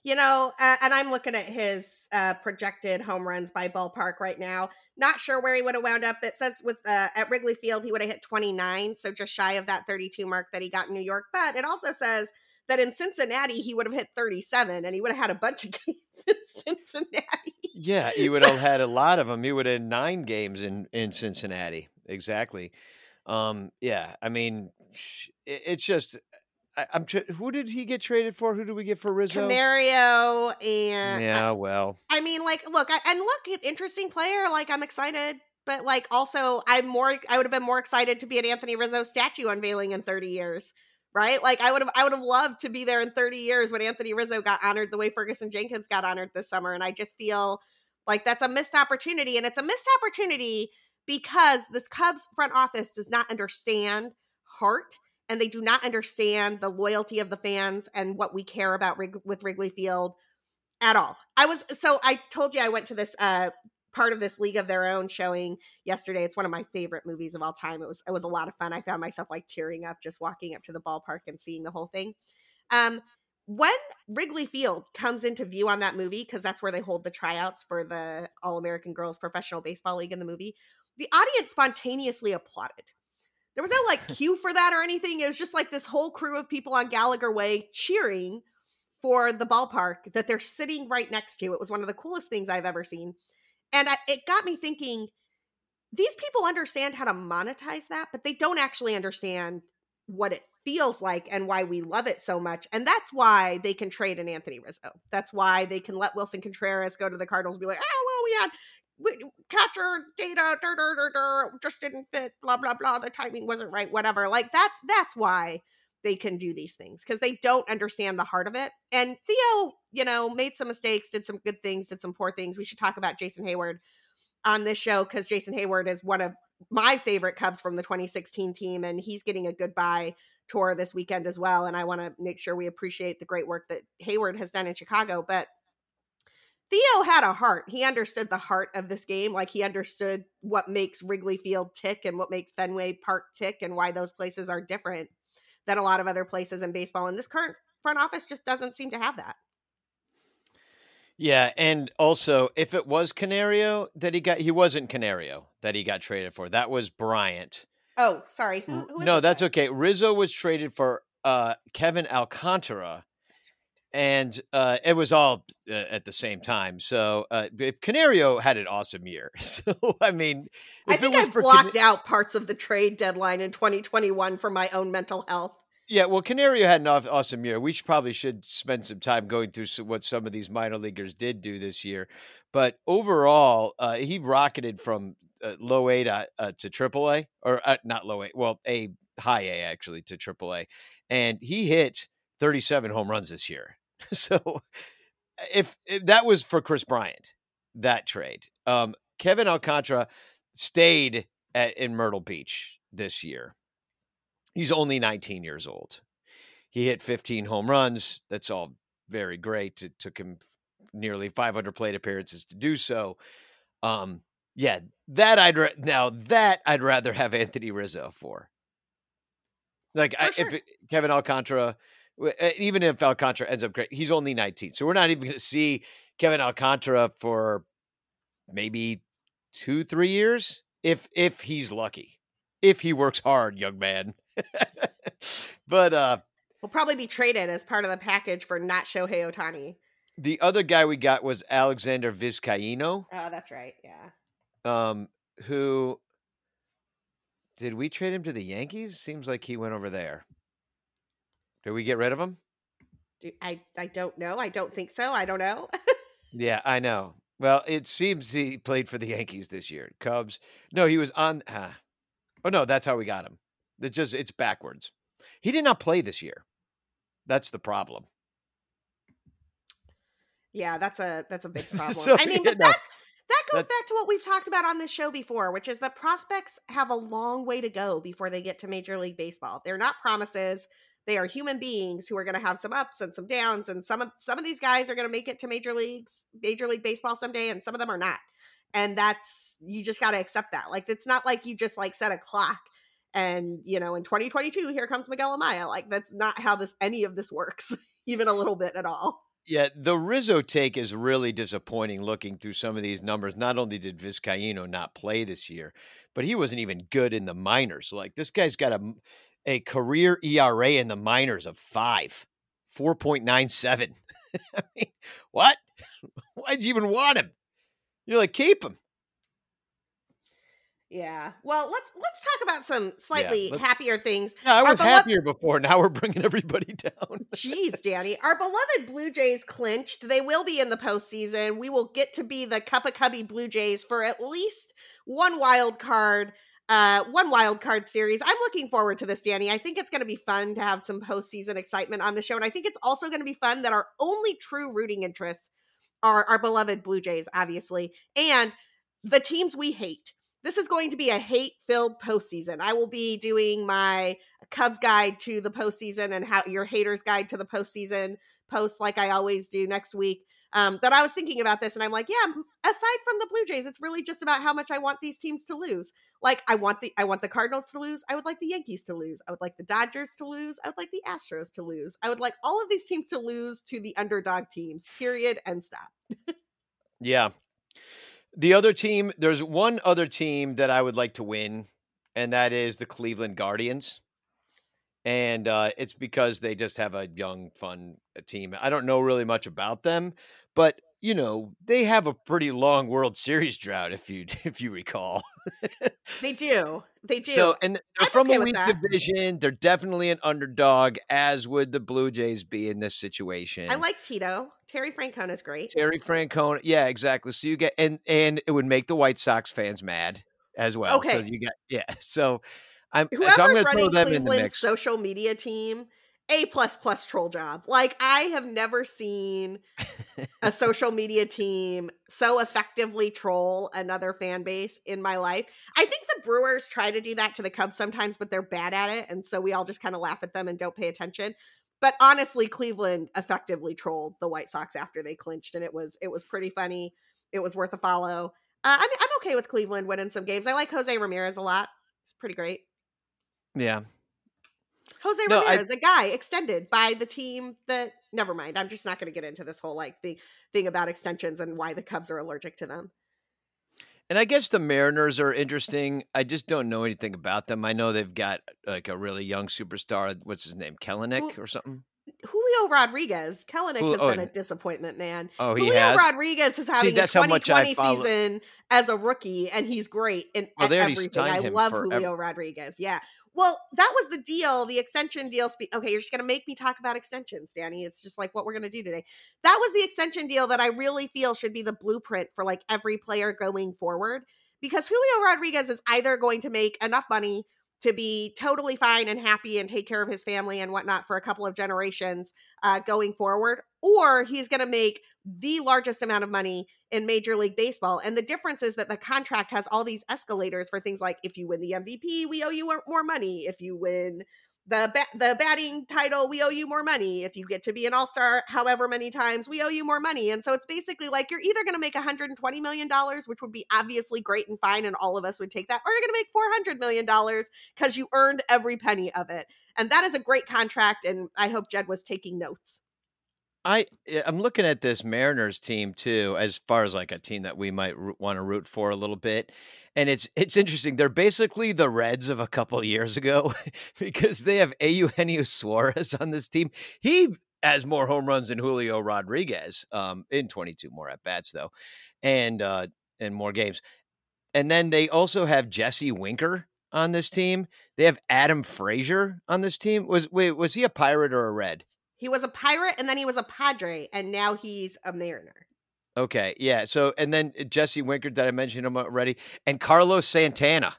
you know, uh, and I'm looking at his uh, projected home runs by ballpark right now. Not sure where he would have wound up. It says with uh, at Wrigley Field he would have hit 29, so just shy of that 32 mark that he got in New York. But it also says that in Cincinnati he would have hit 37, and he would have had a bunch of games in Cincinnati. Yeah, he would have had a lot of them. He would have had nine games in in Cincinnati. Exactly. Um, yeah, I mean, it's just I, am tra- who did he get traded for? Who did we get for Rizzo? Canario and yeah, well, I mean, like, look, I, and look, interesting player. Like, I'm excited, but like, also, I'm more. I would have been more excited to be an Anthony Rizzo statue unveiling in 30 years, right? Like, I would have, I would have loved to be there in 30 years when Anthony Rizzo got honored the way Ferguson Jenkins got honored this summer, and I just feel like that's a missed opportunity, and it's a missed opportunity because this Cubs front office does not understand heart and they do not understand the loyalty of the fans and what we care about with Wrigley Field at all. I was so I told you I went to this uh part of this League of Their Own showing yesterday. It's one of my favorite movies of all time. It was it was a lot of fun. I found myself like tearing up just walking up to the ballpark and seeing the whole thing. Um when Wrigley Field comes into view on that movie because that's where they hold the tryouts for the All American Girls Professional Baseball League in the movie the audience spontaneously applauded. There was no like cue for that or anything. It was just like this whole crew of people on Gallagher Way cheering for the ballpark that they're sitting right next to. It was one of the coolest things I've ever seen. And I, it got me thinking these people understand how to monetize that, but they don't actually understand what it feels like and why we love it so much. And that's why they can trade an Anthony Rizzo. That's why they can let Willson Contreras go to the Cardinals and be like, oh, well, we had catcher data dur, dur, dur, just didn't fit blah blah blah the timing wasn't right whatever like that's that's why they can do these things because they don't understand the heart of it and theo you know made some mistakes did some good things did some poor things we should talk about jason Heyward on this show because jason Heyward is one of my favorite cubs from the 2016 team and he's getting a goodbye tour this weekend as well and i want to make sure we appreciate the great work that Heyward has done in chicago but Theo had a heart. He understood the heart of this game. Like he understood what makes Wrigley Field tick and what makes Fenway Park tick and why those places are different than a lot of other places in baseball. And this current front office just doesn't seem to have that. Yeah, and also if it was Canario that he got, he wasn't Canario that he got traded for. That was Bryant. Oh, sorry. Who, who no, that's that? okay. Rizzo was traded for uh, Kevin Alcantara and uh, it was all uh, at the same time. So uh, if Canario had an awesome year, so I mean, I think I've blocked Can- out parts of the trade deadline in 2021 for my own mental health. Yeah, well, Canario had an awesome year. We should probably should spend some time going through what some of these minor leaguers did do this year. But overall, uh, he rocketed from uh, low A to, uh, to triple A, or uh, not low A, well, A high A actually to triple A, and he hit 37 home runs this year. so if, if, that was for Kris Bryant, that trade, um, Kevin Alcantara stayed at, in Myrtle Beach this year. He's only 19 years old. He hit 15 home runs. That's all very great. It took him nearly 500 plate appearances to do so. Um, yeah, that I'd ra- now that I'd rather have Anthony Rizzo for. Like I, sure. if it, Kevin Alcantara even if Alcantara ends up great, he's only 19. So we're not even going to see Kevin Alcantara for maybe two, three years, if if he's lucky, if he works hard, young man. but uh will probably be traded as part of the package for not Shohei Ohtani. The other guy we got was Alexander Vizcaino. Oh, that's right. Yeah. Um, who did we trade him to the Yankees? Seems like he went over there. Did we get rid of him? I I don't know. I don't think so. I don't know. yeah, I know. Well, it seems he played for the Yankees this year. Cubs. No, he was on. Uh, oh no, that's how we got him. It's just it's backwards. He did not play this year. That's the problem. Yeah, that's a that's a big problem. so, I mean, but know, that's that goes back to what we've talked about on this show before, which is that prospects have a long way to go before they get to Major League Baseball. They're not promises. They are human beings who are going to have some ups and some downs, and some of some of these guys are going to make it to major leagues, major league baseball someday, and some of them are not. And that's you just got to accept that. Like it's not like you just like set a clock and you know in 2022 here comes Miguel Amaya. Like that's not how this any of this works, even a little bit at all. Yeah, the Rizzo take is really disappointing looking through some of these numbers. Not only did Vizcaino not play this year, but he wasn't even good in the minors. Like this guy's got a a career ERA in the minors of five, 4.97. I mean, what? Why'd you even want him? You're like, keep him. Yeah. Well, let's let's talk about some slightly yeah, happier things. Yeah, I was beloved- happier before. Now we're bringing everybody down. Jeez, Danny. Our beloved Blue Jays clinched. They will be in the postseason. We will get to be the Cup of Cubby Blue Jays for at least one wild card uh, one wild card series. I'm looking forward to this, Danny. I think it's going to be fun to have some postseason excitement on the show, and I think it's also going to be fun that our only true rooting interests are our beloved Blue Jays, obviously, and the teams we hate. This is going to be a hate filled postseason. I will be doing my Cubs guide to the postseason and how your haters guide to the postseason post like I always do next week. Um, but I was thinking about this and I'm like, yeah, aside from the Blue Jays, it's really just about how much I want these teams to lose. Like I want the I want the Cardinals to lose. I would like the Yankees to lose. I would like the Dodgers to lose. I would like the Astros to lose. I would like all of these teams to lose to the underdog teams. Period and stop. yeah. The other team, there's one other team that I would like to win, and that is the Cleveland Guardians and uh, it's because they just have a young, fun uh, team. I don't know really much about them, but you know they have a pretty long World Series drought, if you if you recall. they do, they do. So, and I'm from okay a weak division, they're definitely an underdog, as would the Blue Jays be in this situation. I like Tito. Terry Francona is great. Terry Francona, yeah, exactly. So you get and and it would make the White Sox fans mad as well. Okay. So you get yeah. So I'm whoever's so I'm running Cleveland's in the mix. social media team. A plus plus troll job. Like I have never seen a social media team so effectively troll another fan base in my life. I think the Brewers try to do that to the Cubs sometimes, but they're bad at it, and so we all just kind of laugh at them and don't pay attention. But honestly, Cleveland effectively trolled the White Sox after they clinched, and it was it was pretty funny. It was worth a follow. Uh, I'm I'm okay with Cleveland winning some games. I like Jose Ramirez a lot. It's pretty great. Yeah. Jose no, Ramirez, I, a guy extended by the team that never mind. I'm just not going to get into this whole like the thing about extensions and why the Cubs are allergic to them. And I guess the Mariners are interesting. I just don't know anything about them. I know they've got like a really young superstar. What's his name? Kelenic or something? Julio Rodriguez, Kelenic Jul- has oh, been a disappointment, man. Oh, he Julio has. Rodriguez is having that's a how much 2020 season as a rookie, and he's great in Well, at they already everything. I love Julio Rodriguez. Yeah. Well, that was the deal, the extension deal. Spe- okay, you're just going to make me talk about extensions, Danny. It's just like what we're going to do today. That was the extension deal that I really feel should be the blueprint for like every player going forward because Julio Rodriguez is either going to make enough money to be totally fine and happy and take care of his family and whatnot for a couple of generations uh, going forward, or he's going to make the largest amount of money in Major League Baseball. And the difference is that the contract has all these escalators for things like if you win the MVP, we owe you more- money. If you win the ba- the batting title, we owe you more money. If you get to be an all star, however many times, we owe you more money. And so it's basically like you're either going to make 120 million dollars, which would be obviously great and fine, and all of us would take that, or you're going to make 400 million dollars because you earned every penny of it. And that is a great contract. And I hope Jed was taking notes. I yeah, I'm looking at this Mariners team too, as far as like a team that we might want to root for a little bit, and it's it's interesting. They're basically the Reds of a couple years ago because they have Eugenio Suarez on this team. He has more home runs than Julio Rodriguez, um, in 22 more at bats though, and uh, and more games. And then they also have Jesse Winker on this team. They have Adam Frazier on this team. Was wait was he a Pirate or a Red? He was a pirate and then he was a padre, and now he's a mariner. Okay, yeah. So and then uh, Jesse Winker, did I mention him already? And Carlos Santana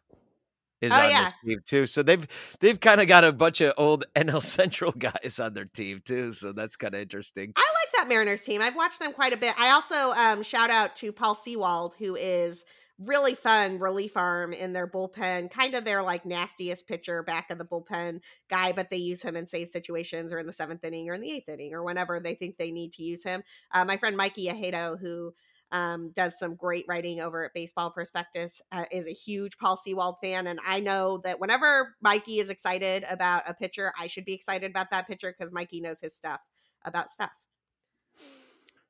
is Oh, on yeah. this team too. So they've they've kind of got a bunch of old NL Central guys on their team too. So that's kind of interesting. I like that Mariners team. I've watched them quite a bit. I also um, shout out to Paul Sewald, who is really fun relief arm in their bullpen, kind of their like nastiest pitcher back of the bullpen guy, but they use him in safe situations or in the seventh inning or in the eighth inning or whenever they think they need to use him. Uh, my friend Mikey Ahedo, who um, does some great writing over at Baseball Prospectus, uh, is a huge Paul Sewald fan. And I know that whenever Mikey is excited about a pitcher, I should be excited about that pitcher because Mikey knows his stuff about stuff.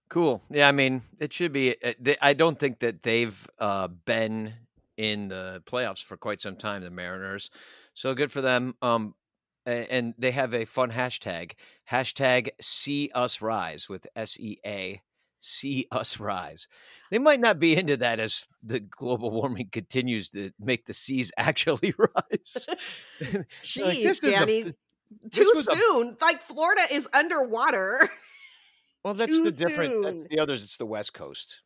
Cool. Yeah, I mean, it should be. uh, I don't think that they've uh, been in the playoffs for quite some time. The Mariners, so good for them. Um, and they have a fun hashtag. Hashtag See Us Rise with S E A. See Us Rise. They might not be into that as the global warming continues to make the seas actually rise. Jeez, Like, a- Danny. this Too was a- soon. Like Florida is underwater. Well, that's the different. That's the others. It's the West Coast.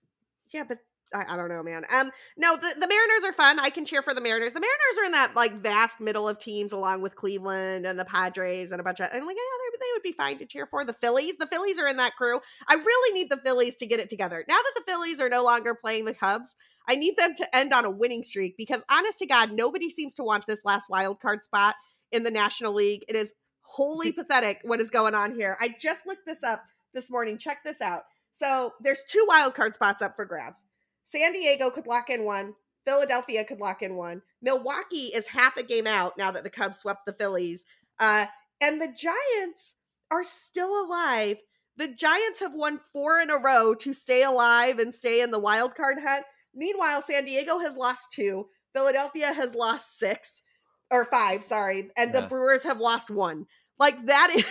yeah, but I, I don't know, man. Um, no, the, the Mariners are fun. I can cheer for the Mariners. The Mariners are in that like vast middle of teams, along with Cleveland and the Padres and a bunch of. And like, yeah, they, they would be fine to cheer for. The Phillies, the Phillies are in that crew. I really need the Phillies to get it together. Now that the Phillies are no longer playing the Cubs, I need them to end on a winning streak because, honest to God, nobody seems to want this last wild card spot in the National League. It is wholly pathetic what is going on here. I just looked this up this morning. Check this out. So there's two wild card spots up for grabs. San Diego could lock in one. Philadelphia could lock in one. Milwaukee is half a game out now that the Cubs swept the Phillies. Uh, and the Giants are still alive. The Giants have won four in a row to stay alive and stay in the wild card hunt. Meanwhile, San Diego has lost two. Philadelphia has lost six or five, sorry, and the Brewers have lost one. Like that is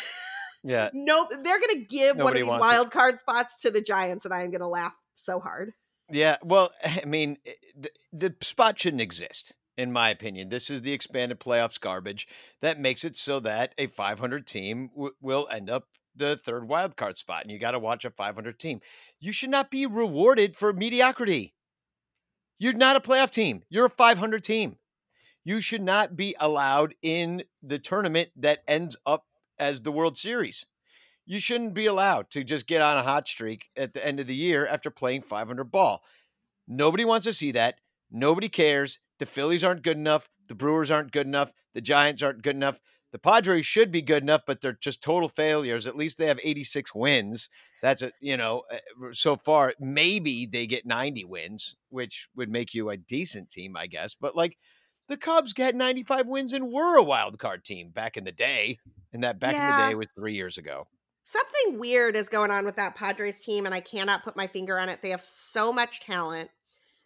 Yeah. no, they're gonna give one of these wants it. wild card spots to the Giants, and I am gonna laugh so hard. Yeah, well, I mean, eh, the, the spot shouldn't exist, in my opinion. This is the expanded playoffs garbage that makes it so that a 500 team w- will end up the third wild card spot, and you got to watch a 500 team. You should not be rewarded for mediocrity. You're not a playoff team. You're a 500 team. You should not be allowed in the tournament that ends up as the World Series. You shouldn't be allowed to just get on a hot streak at the end of the year after playing 500 ball. Nobody wants to see that. Nobody cares. The Phillies aren't good enough. The Brewers aren't good enough. The Giants aren't good enough. The Padres should be good enough, but they're just total failures. At least they have 86 wins. That's a, you know, uh, so far, maybe they get 90 wins, which would make you a decent team, I guess. But like the Cubs get 95 wins and were a wild card team back in the day. And that back in the day was three years ago. Something weird is going on with that Padres team, and I cannot put my finger on it. They have so much talent.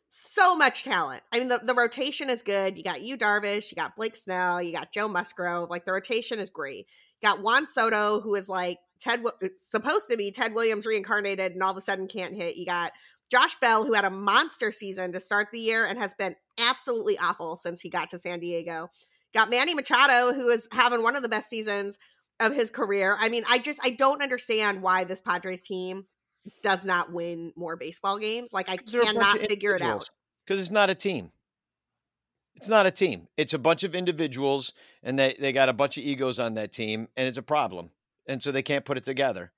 So much talent. I mean, the, the rotation is good. You got you Darvish, you got Blake Snell, you got Joe Musgrove. Like the rotation is great. You got Juan Soto, who is like Ted, it's supposed to be Ted Williams reincarnated, and all of a sudden can't hit. You got Josh Bell, who had a monster season to start the year and has been absolutely awful since he got to San Diego. Got Manny Machado, who is having one of the best seasons of his career. I mean, I just I don't understand why this Padres team does not win more baseball games. Like I cannot figure it out. Because it's not a team. It's not a team. It's a bunch of individuals, and they they got a bunch of egos on that team, and it's a problem. And so they can't put it together.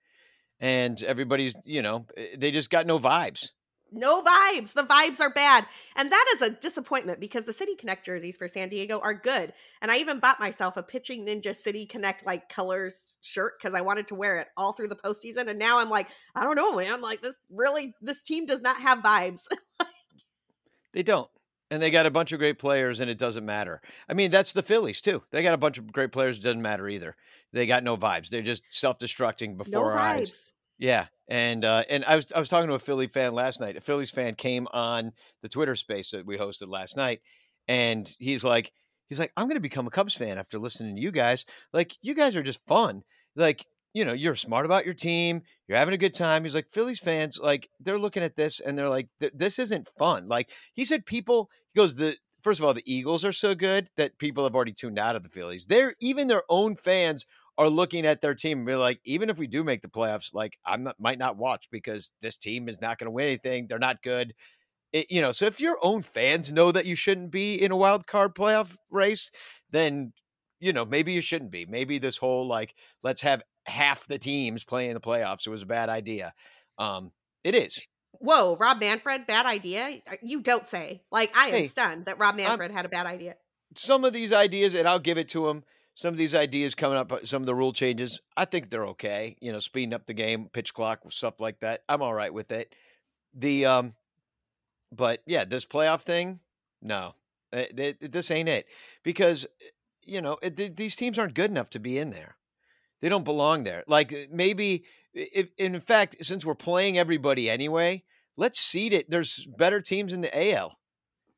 And everybody's, you know, eh, they just got no vibes no vibes. The vibes are bad. And that is a disappointment because the City Connect jerseys for San Diego are good. And I even bought myself a Pitching Ninja City Connect like colors shirt because I wanted to wear it all through the postseason. And now I'm like, I don't know, man. Like this really, this team does not have vibes. they don't. And they got a bunch of great players, and it doesn't matter. I mean, that's the Phillies too. They got a bunch of great players. It doesn't matter either. They got no vibes. They're just self-destructing before no our vibes. eyes. Yeah, and uh, and I was I was talking to a Philly fan last night. A Phillies fan came on the Twitter space that we hosted last night, and he's like, he's like, I'm going to become a Cubs fan after listening to you guys. Like, you guys are just fun. Like, you know, you're smart about your team. You're having a good time. He's like, Phillies fans, like, they're looking at this and they're like, this isn't fun. Like, he said, people. He goes, the first of all, the Eagles are so good that people have already tuned out of the Phillies. They're even their own fans are looking at their team and be like, even if we do make the playoffs, like I might not watch because this team is not going to win anything. They're not good. It, you know, so if your own fans know that you shouldn't be in a wild card playoff race, then you know maybe you shouldn't be. Maybe this whole like let's have half the teams playing the playoffs it was a bad idea. Um, it is. Whoa, Rob Manfred, bad idea? You don't say. Like I am hey, stunned that Rob Manfred I'm, had a bad idea. Some of these ideas, and I'll give it to him some of these ideas coming up, uh, some of the rule changes, I think they're okay. You know, speeding up the game, pitch clock, stuff like that. I'm all right with it. The um, but yeah, this playoff thing, no, it, eh, it, this ain't it because eh, you know it, these teams aren't good enough to be in there. They don't belong there. Like maybe if in fact, since we're playing everybody anyway, let's seed it. There's better teams in the AL.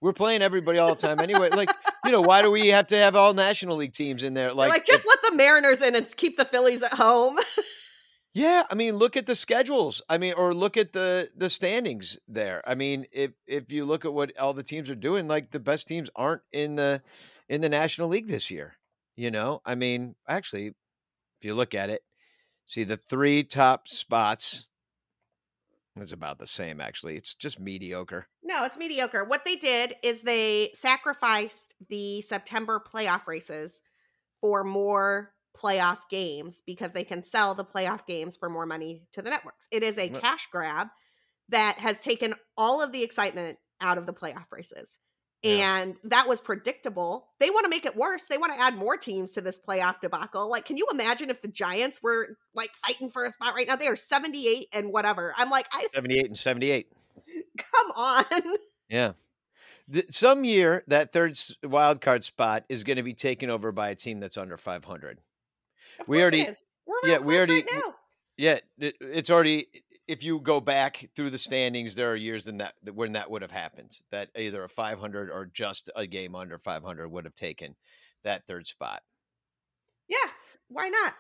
We're playing everybody all the time anyway. Like, you know, why do we have to have all National League teams in there? Like, like just let the Mariners in and keep the Phillies at home. yeah, I mean, look at the schedules. I mean, or look at the the standings there. I mean, if if you look at what all the teams are doing, like the best teams aren't in the in the National League this year. You know, I mean, actually, if you look at it, see the three top spots it's about the same, actually. It's just mediocre. No, it's mediocre. What they did is they sacrificed the September playoff races for more playoff games because they can sell the playoff games for more money to the networks. It is a cash grab that has taken all of the excitement out of the playoff races. Yeah. And that was predictable. They want to make it worse. They want to add more teams to this playoff debacle. Like, can you imagine if the Giants were like fighting for a spot right now? They are 78 and whatever. I'm like, I 78 and 78. Come on. Yeah. some year that third wild card spot is going to be taken over by a team that's under 500. Of we already yeah, we already right yeah, it, it's already if you go back through the standings, there are years in that when that would have happened. That either a 500 or just a game under 500 would have taken that third spot. Yeah, why not?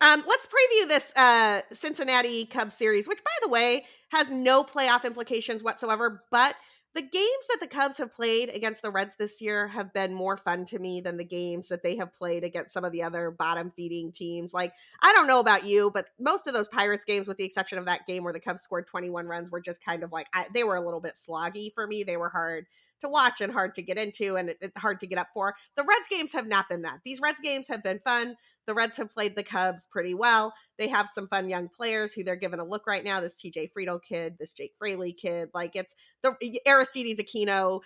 Um, let's preview this uh, Cincinnati Cubs series, which, by the way, has no playoff implications whatsoever. But the games that the Cubs have played against the Reds this year have been more fun to me than the games that they have played against some of the other bottom feeding teams. Like, I don't know about you, but most of those Pirates games, with the exception of that game where the Cubs scored 21 runs, were just kind of like, I, they were a little bit sloggy for me. They were hard to watch and hard to get into and it's hard to get up for. The Reds games have not been that. These Reds games have been fun. The Reds have played the Cubs pretty well. They have some fun young players who they're giving a look right now. This TJ Friedl kid, this Jake Fraley kid. Like it's the Aristides Aquino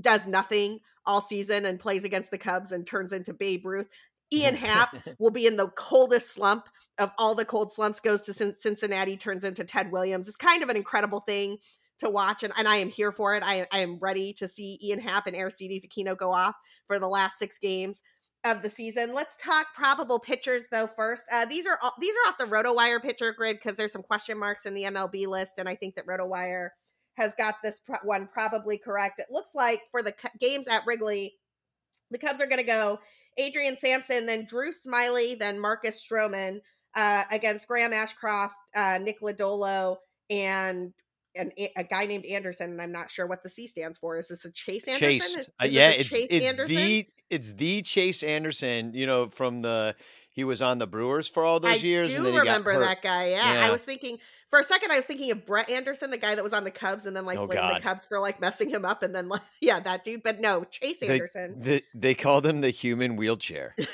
does nothing all season and plays against the Cubs and turns into Babe Ruth. Ian Happ will be in the coldest slump of all the cold slumps, goes to Cincinnati, turns into Ted Williams. It's kind of an incredible thing to watch, and, and I am here for it. I, I am ready to see Ian Happ and Aristides Aquino go off for the last six games of the season. Let's talk probable pitchers though first. Uh, these are all, these are off the RotoWire pitcher grid because there's some question marks in the MLB list, and I think that RotoWire has got this pro- one probably correct. It looks like for the games at Wrigley, the Cubs are going to go Adrian Sampson, then Drew Smyly, then Marcus Stroman. uh, against Graham Ashcraft, uh, Nick Lodolo, and an, a guy named Anderson, and I'm not sure what the C stands for. Is this a Chase Anderson? Chase, is, is uh, yeah, it's Chase it's Anderson? the it's the Chase Anderson. You know, from the he was on the Brewers for all those I years. I do remember that guy. Yeah. yeah. I was thinking for a second, I was thinking of Brett Anderson, the guy that was on the Cubs, and then like oh, blamed the Cubs for like messing him up, and then like yeah, that dude. But no, Chase Anderson. They, they, they called him the human wheelchair.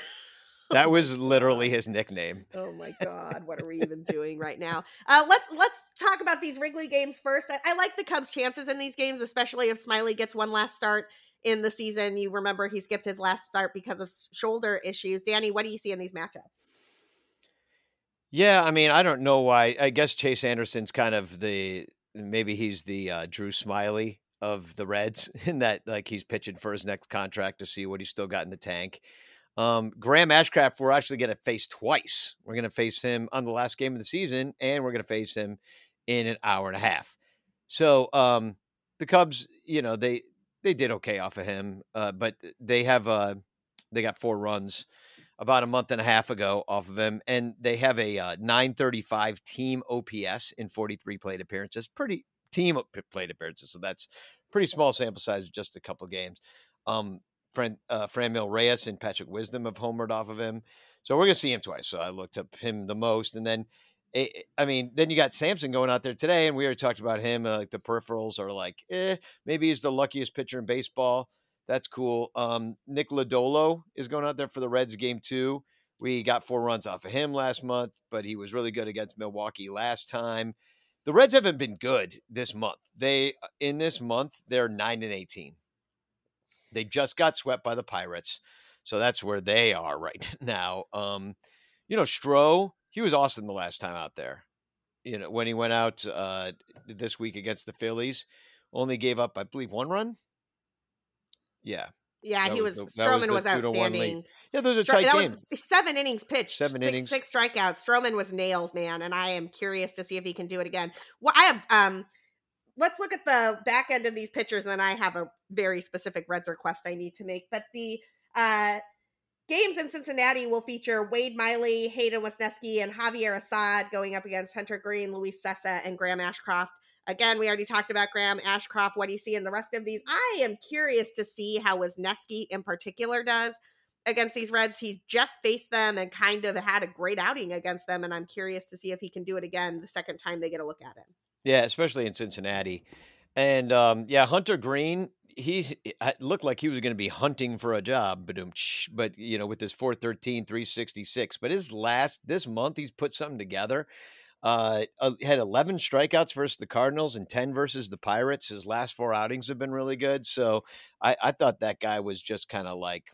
That was literally his nickname. Oh my god, what are we even doing right now? Uh, let's let's talk about these Wrigley games first. I, I, like the Cubs' chances in these games, especially if Smyly gets one last start in the season. You remember he skipped his last start because of shoulder issues. Danny, what do you see in these matchups? Yeah, I mean, I don't know why. I guess Chase Anderson's kind of the maybe he's the uh, Drew Smyly of the Reds in that like he's pitching for his next contract to see what he's still got in the tank. Um, Graham Ashcraft, we're actually going to face twice. We're going to face him on the last game of the season, and we're going to face him in an hour and a half. So um, the Cubs, you know, they they did okay off of him, uh, but they have uh, they got four runs about a month and a half ago off of him, and they have a uh, 935 team OPS in 43 plate appearances. Pretty team plate appearances, so that's pretty small sample size, just a couple games. Um, Fran, uh, Franmil Reyes and Patrick Wisdom have homered off of him. So we're to see him twice. So I looked up him the most. And then, eh, eh, I mean, then you got Sampson going out there today, and we already talked about him. Uh, like the peripherals are like, eh, maybe he's the luckiest pitcher in baseball. That's cool. Um, Nick Lodolo is going out there for the Reds game two. We got four runs off of him last month, but he was really good against Milwaukee last time. The Reds haven't been good this month. They uh, in this month they're nine and eighteen. They just got swept by the Pirates. So that's where they are right now. Um, you know, Stroh, he was awesome the last time out there. You know, when he went out uh, this week against the Phillies, only gave up, I believe, one run. Yeah. Yeah, that he was, was the, Stroman was, was outstanding. Yeah, those are tight that games. Was seven innings pitched, seven six, innings, six strikeouts. Stroman was nails, man, and I am curious to see if he can do it again. Well, I have um let's look at the back end of these pictures, and then I have a very specific Reds request I need to make. But the uh, games in Cincinnati will feature Wade Miley, Hayden Wesneski, and Javier Assad going up against Hunter Greene, Luis Cessa, and Graham Ashcraft. Again, we already talked about Graham Ashcraft. What do you see in the rest of these? I am curious to see how Wesneski in particular does against these Reds. He's just faced them and kind of had a great outing against them. And I'm curious to see if he can do it again the second time they get a look at him. Yeah, especially in Cincinnati. And um, yeah, Hunter Greene, he looked like he was going to be hunting for a job, but you know, with his 413, 366. But his last this month, he's put something together. Uh, had 11 strikeouts versus the Cardinals and 10 versus the Pirates. His last four outings have been really good. So I, I thought that guy was just kind of like,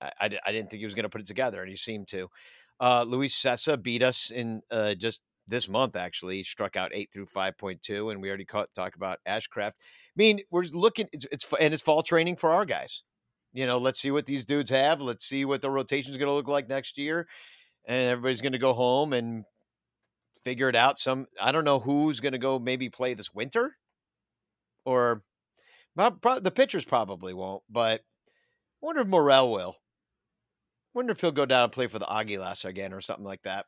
I, I, I, didn't think he was going to put it together, and he seemed to. Uh, Luis Cessa beat us in uh, just this month actually struck out eight through 5.2 and we already caught, talk about ashcraft. I mean we're looking it's, it's and it's fall training for our guys. You know let's see what these dudes have. Let's see what the rotation is going to look like next year and everybody's going to go home and figure it out some i don't know who's going to go maybe play this winter or the pitchers probably won't but i wonder if morel will. Wonder if he'll go down and play for the aguilas again or something like that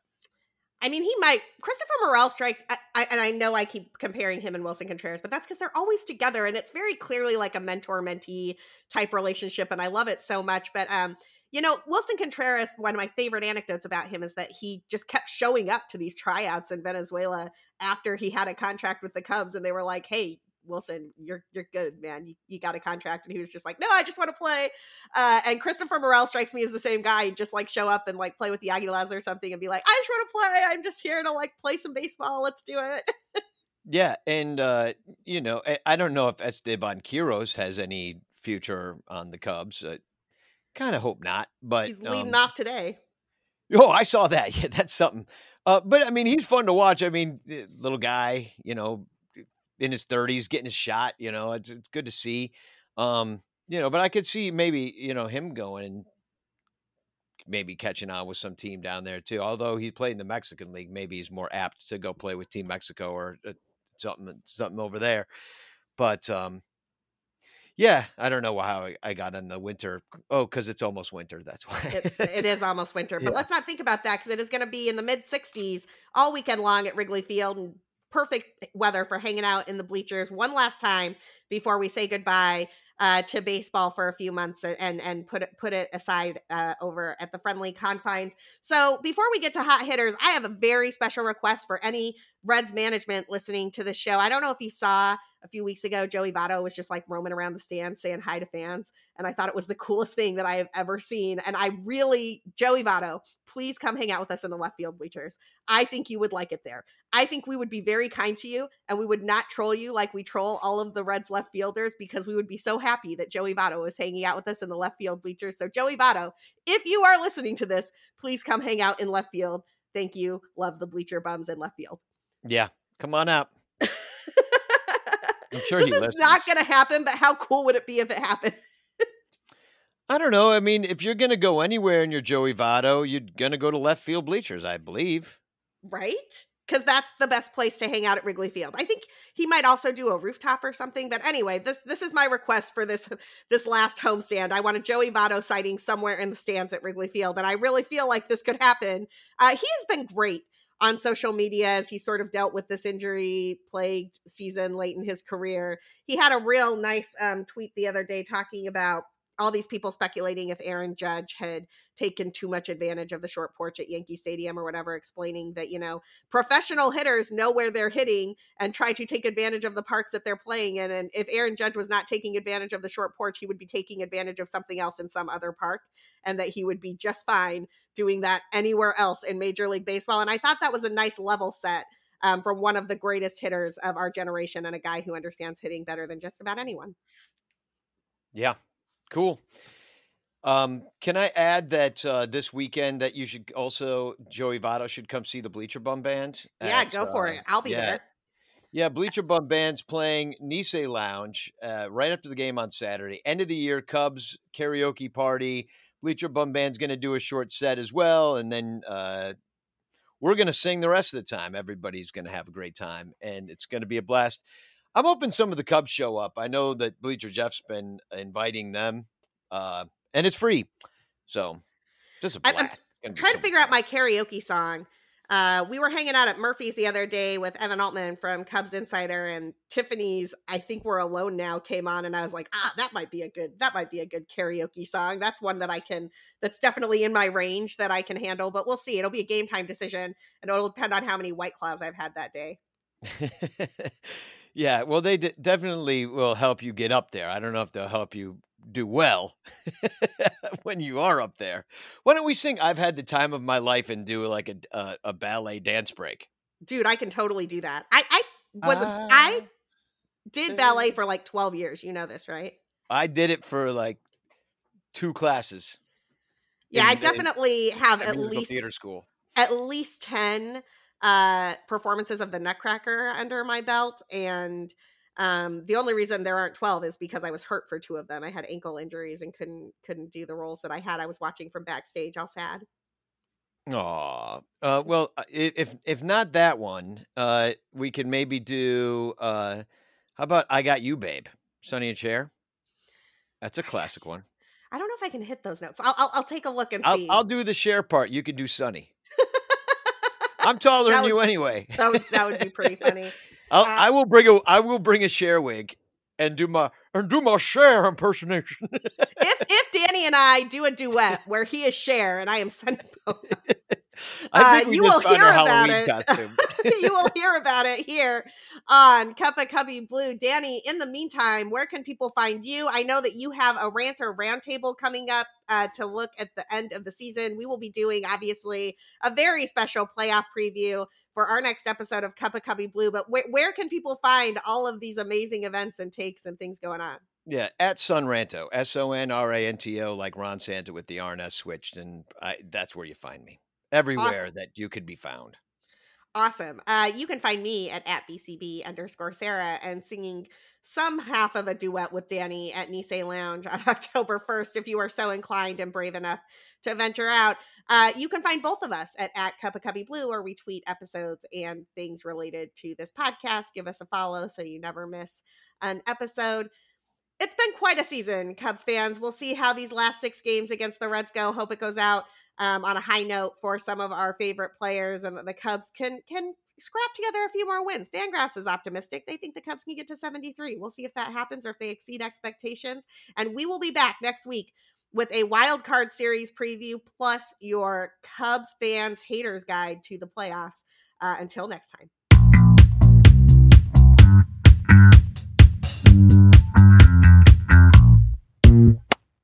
I mean, he might. Christopher Morel strikes, I, I, and I know I keep comparing him and Willson Contreras, but that's because they're always together, and it's very clearly like a mentor mentee type relationship, and I love it so much. But um, you know, Willson Contreras. One of my favorite anecdotes about him is that he just kept showing up to these tryouts in Venezuela after he had a contract with the Cubs, and they were like, "Hey, Willson, you're you're good, man. You, you got a contract. And he was just like, no, I just want to play. Uh, and Christopher Morel strikes me as the same guy. He'd just like show up and like play with the Aguilas or something and be like, I just want to play. I'm just here to like play some baseball. Let's do it. yeah. And, uh, you know, I, I, don't know if Esteban Quiroz has any future on the Cubs. Uh, kind of hope not, but he's leading um, off today. Oh, I saw that. Yeah, that's something. Uh, but I mean, he's fun to watch. I mean, little guy, you know, in his 30s getting his shot. You know, it's it's good to see. Um, you know, but I could see maybe you know him going and maybe catching on with some team down there too. Although he played in the Mexican League, maybe he's more apt to go play with Team Mexico or uh, something something over there. But um, Yeah, I don't know how I got in the winter. Oh, because it's almost winter. That's why. it's, it is almost winter. But Yeah. let's not think about that because it is going to be in the mid 60s all weekend long at Wrigley Field and perfect weather for hanging out in the bleachers one last time before we say goodbye uh, to baseball for a few months and and, put it put it aside uh, over at the friendly confines. So before we get to hot hitters, I have a very special request for any Reds management listening to the show. I don't know if you saw a few weeks ago, Joey Votto was just like roaming around the stands saying hi to fans. And I thought it was the coolest thing that I have ever seen. And I really, Joey Votto, please come hang out with us in the left field bleachers. I think you would like it there. I think we would be very kind to you and we would not troll you like we troll all of the Reds left fielders because we would be so happy that Joey Votto is hanging out with us in the left field bleachers. So, Joey Votto, if you are listening to this, please come hang out in left field. Thank you. Love the bleacher bums in left field. Yeah, come on up. I'm sure this he is listens. not going to happen, but how cool would it be if it happened? I don't know. I mean, if you're going to go anywhere in your Joey Votto, you're going to go to left field bleachers, I believe. right? Because that's the best place to hang out at Wrigley Field. I think he might also do a rooftop or something. But anyway, this this is my request for this this last homestand. I want a Joey Votto sighting somewhere in the stands at Wrigley Field, and I really feel like this could happen. Uh, he has been great on social media as he sort of dealt with this injury plagued season late in his career. He had a real nice um, tweet the other day talking about all these people speculating if Aaron Judge had taken too much advantage of the short porch at Yankee Stadium or whatever, explaining that, you know, professional hitters know where they're hitting and try to take advantage of the parks that they're playing in. And if Aaron Judge was not taking advantage of the short porch, he would be taking advantage of something else in some other park and that he would be just fine doing that anywhere else in Major League Baseball. And I thought that was a nice level set. Um, from one of the greatest hitters of our generation and a guy who understands hitting better than just about anyone. Yeah, cool. Um, can I add that uh, this weekend that you should also Joey Votto should come see the Bleacher Bum Band? Yeah, at, go for uh, it. I'll be yeah, there. Yeah, Bleacher Bum Band's playing Nisei Lounge uh, right after the game on Saturday. End of the year Cubs karaoke party. Bleacher Bum Band's going to do a short set as well, and then uh, we're going to sing the rest of the time. Everybody's going to have a great time, and it's going to be a blast. I'm hoping some of the Cubs show up. I know that Bleacher Jeff's been inviting them, uh, and it's free, so just a blast. Gonna be trying to figure out my karaoke song. Uh, we were hanging out at Murphy's the other day with Evan Altman from Cubs Insider and Tiffany's. I think we're alone now came on, and I was like, ah, that might be a good that might be a good karaoke song. That's one that I can. That's definitely in my range that I can handle. But we'll see. It'll be a game time decision, and it'll depend on how many White Claws I've had that day. yeah, well, they d- definitely will help you get up there. I don't know if they'll help you do well when you are up there. Why don't we sing "I've Had the Time of My Life" and do like a a, a ballet dance break? Dude, I can totally do that. I I was a, Ah. I did ballet for like twelve years. You know this, right? I did it for like two classes. Yeah, I in- in- definitely have at at least theater school. at least 10 uh performances of the nutcracker under my belt and um the only reason there aren't 12 is because i was hurt for two of them i had ankle injuries and couldn't couldn't do the roles that i had i was watching from backstage all sad Aw. Uh, well, uh, if if not that one, uh, we can maybe do. Uh, how about "I Got You, Babe"? Sonny and Cher. That's a classic one. i don't know if i can hit those notes i'll i'll, I'll take a look and I'll, see I'll do the Cher part. You can do Sonny. I'm taller than you anyway. that would that would be pretty funny I'll, uh, I will bring a I will bring a Cher wig and do my and do my Cher impersonation. if if danny and i do a duet where he is Cher and i am Sonny Bono, I think Uh, we you just will hear about Halloween it. costume. you will hear about it here on Cup of Cubby Blue. Danny, in the meantime, where can people find you? I know that you have a ranter roundtable coming up uh, to look at the end of the season. We will be doing, obviously, a very special playoff preview for our next episode of Cup of Cubby Blue. But where, where can people find all of these amazing events and takes and things going on? Yeah, at Sonranto, S O N R A N T O, like Ron Santo with the RNS switched, and I, that's where you find me. Everywhere Awesome. that you could be found. Awesome. Uh, you can find me at, at BCB underscore Sarah and singing some half of a duet with Danny at Nisei Lounge on October 1st if you are so inclined and brave enough to venture out. Uh, you can find both of us at, at Cup of Cubby Blue where we tweet episodes and things related to this podcast. Give us a follow so you never miss an episode. It's been quite a season, Cubs fans. We'll see how these last six games against the Reds go. Hope it goes out um, on a high note for some of our favorite players, and the Cubs can can scrap together a few more wins. Fangraphs is optimistic; they think the Cubs can get to seventy three. We'll see if that happens or if they exceed expectations. And we will be back next week with a wild card series preview plus your Cubs fans haters guide to the playoffs. Uh, until next time.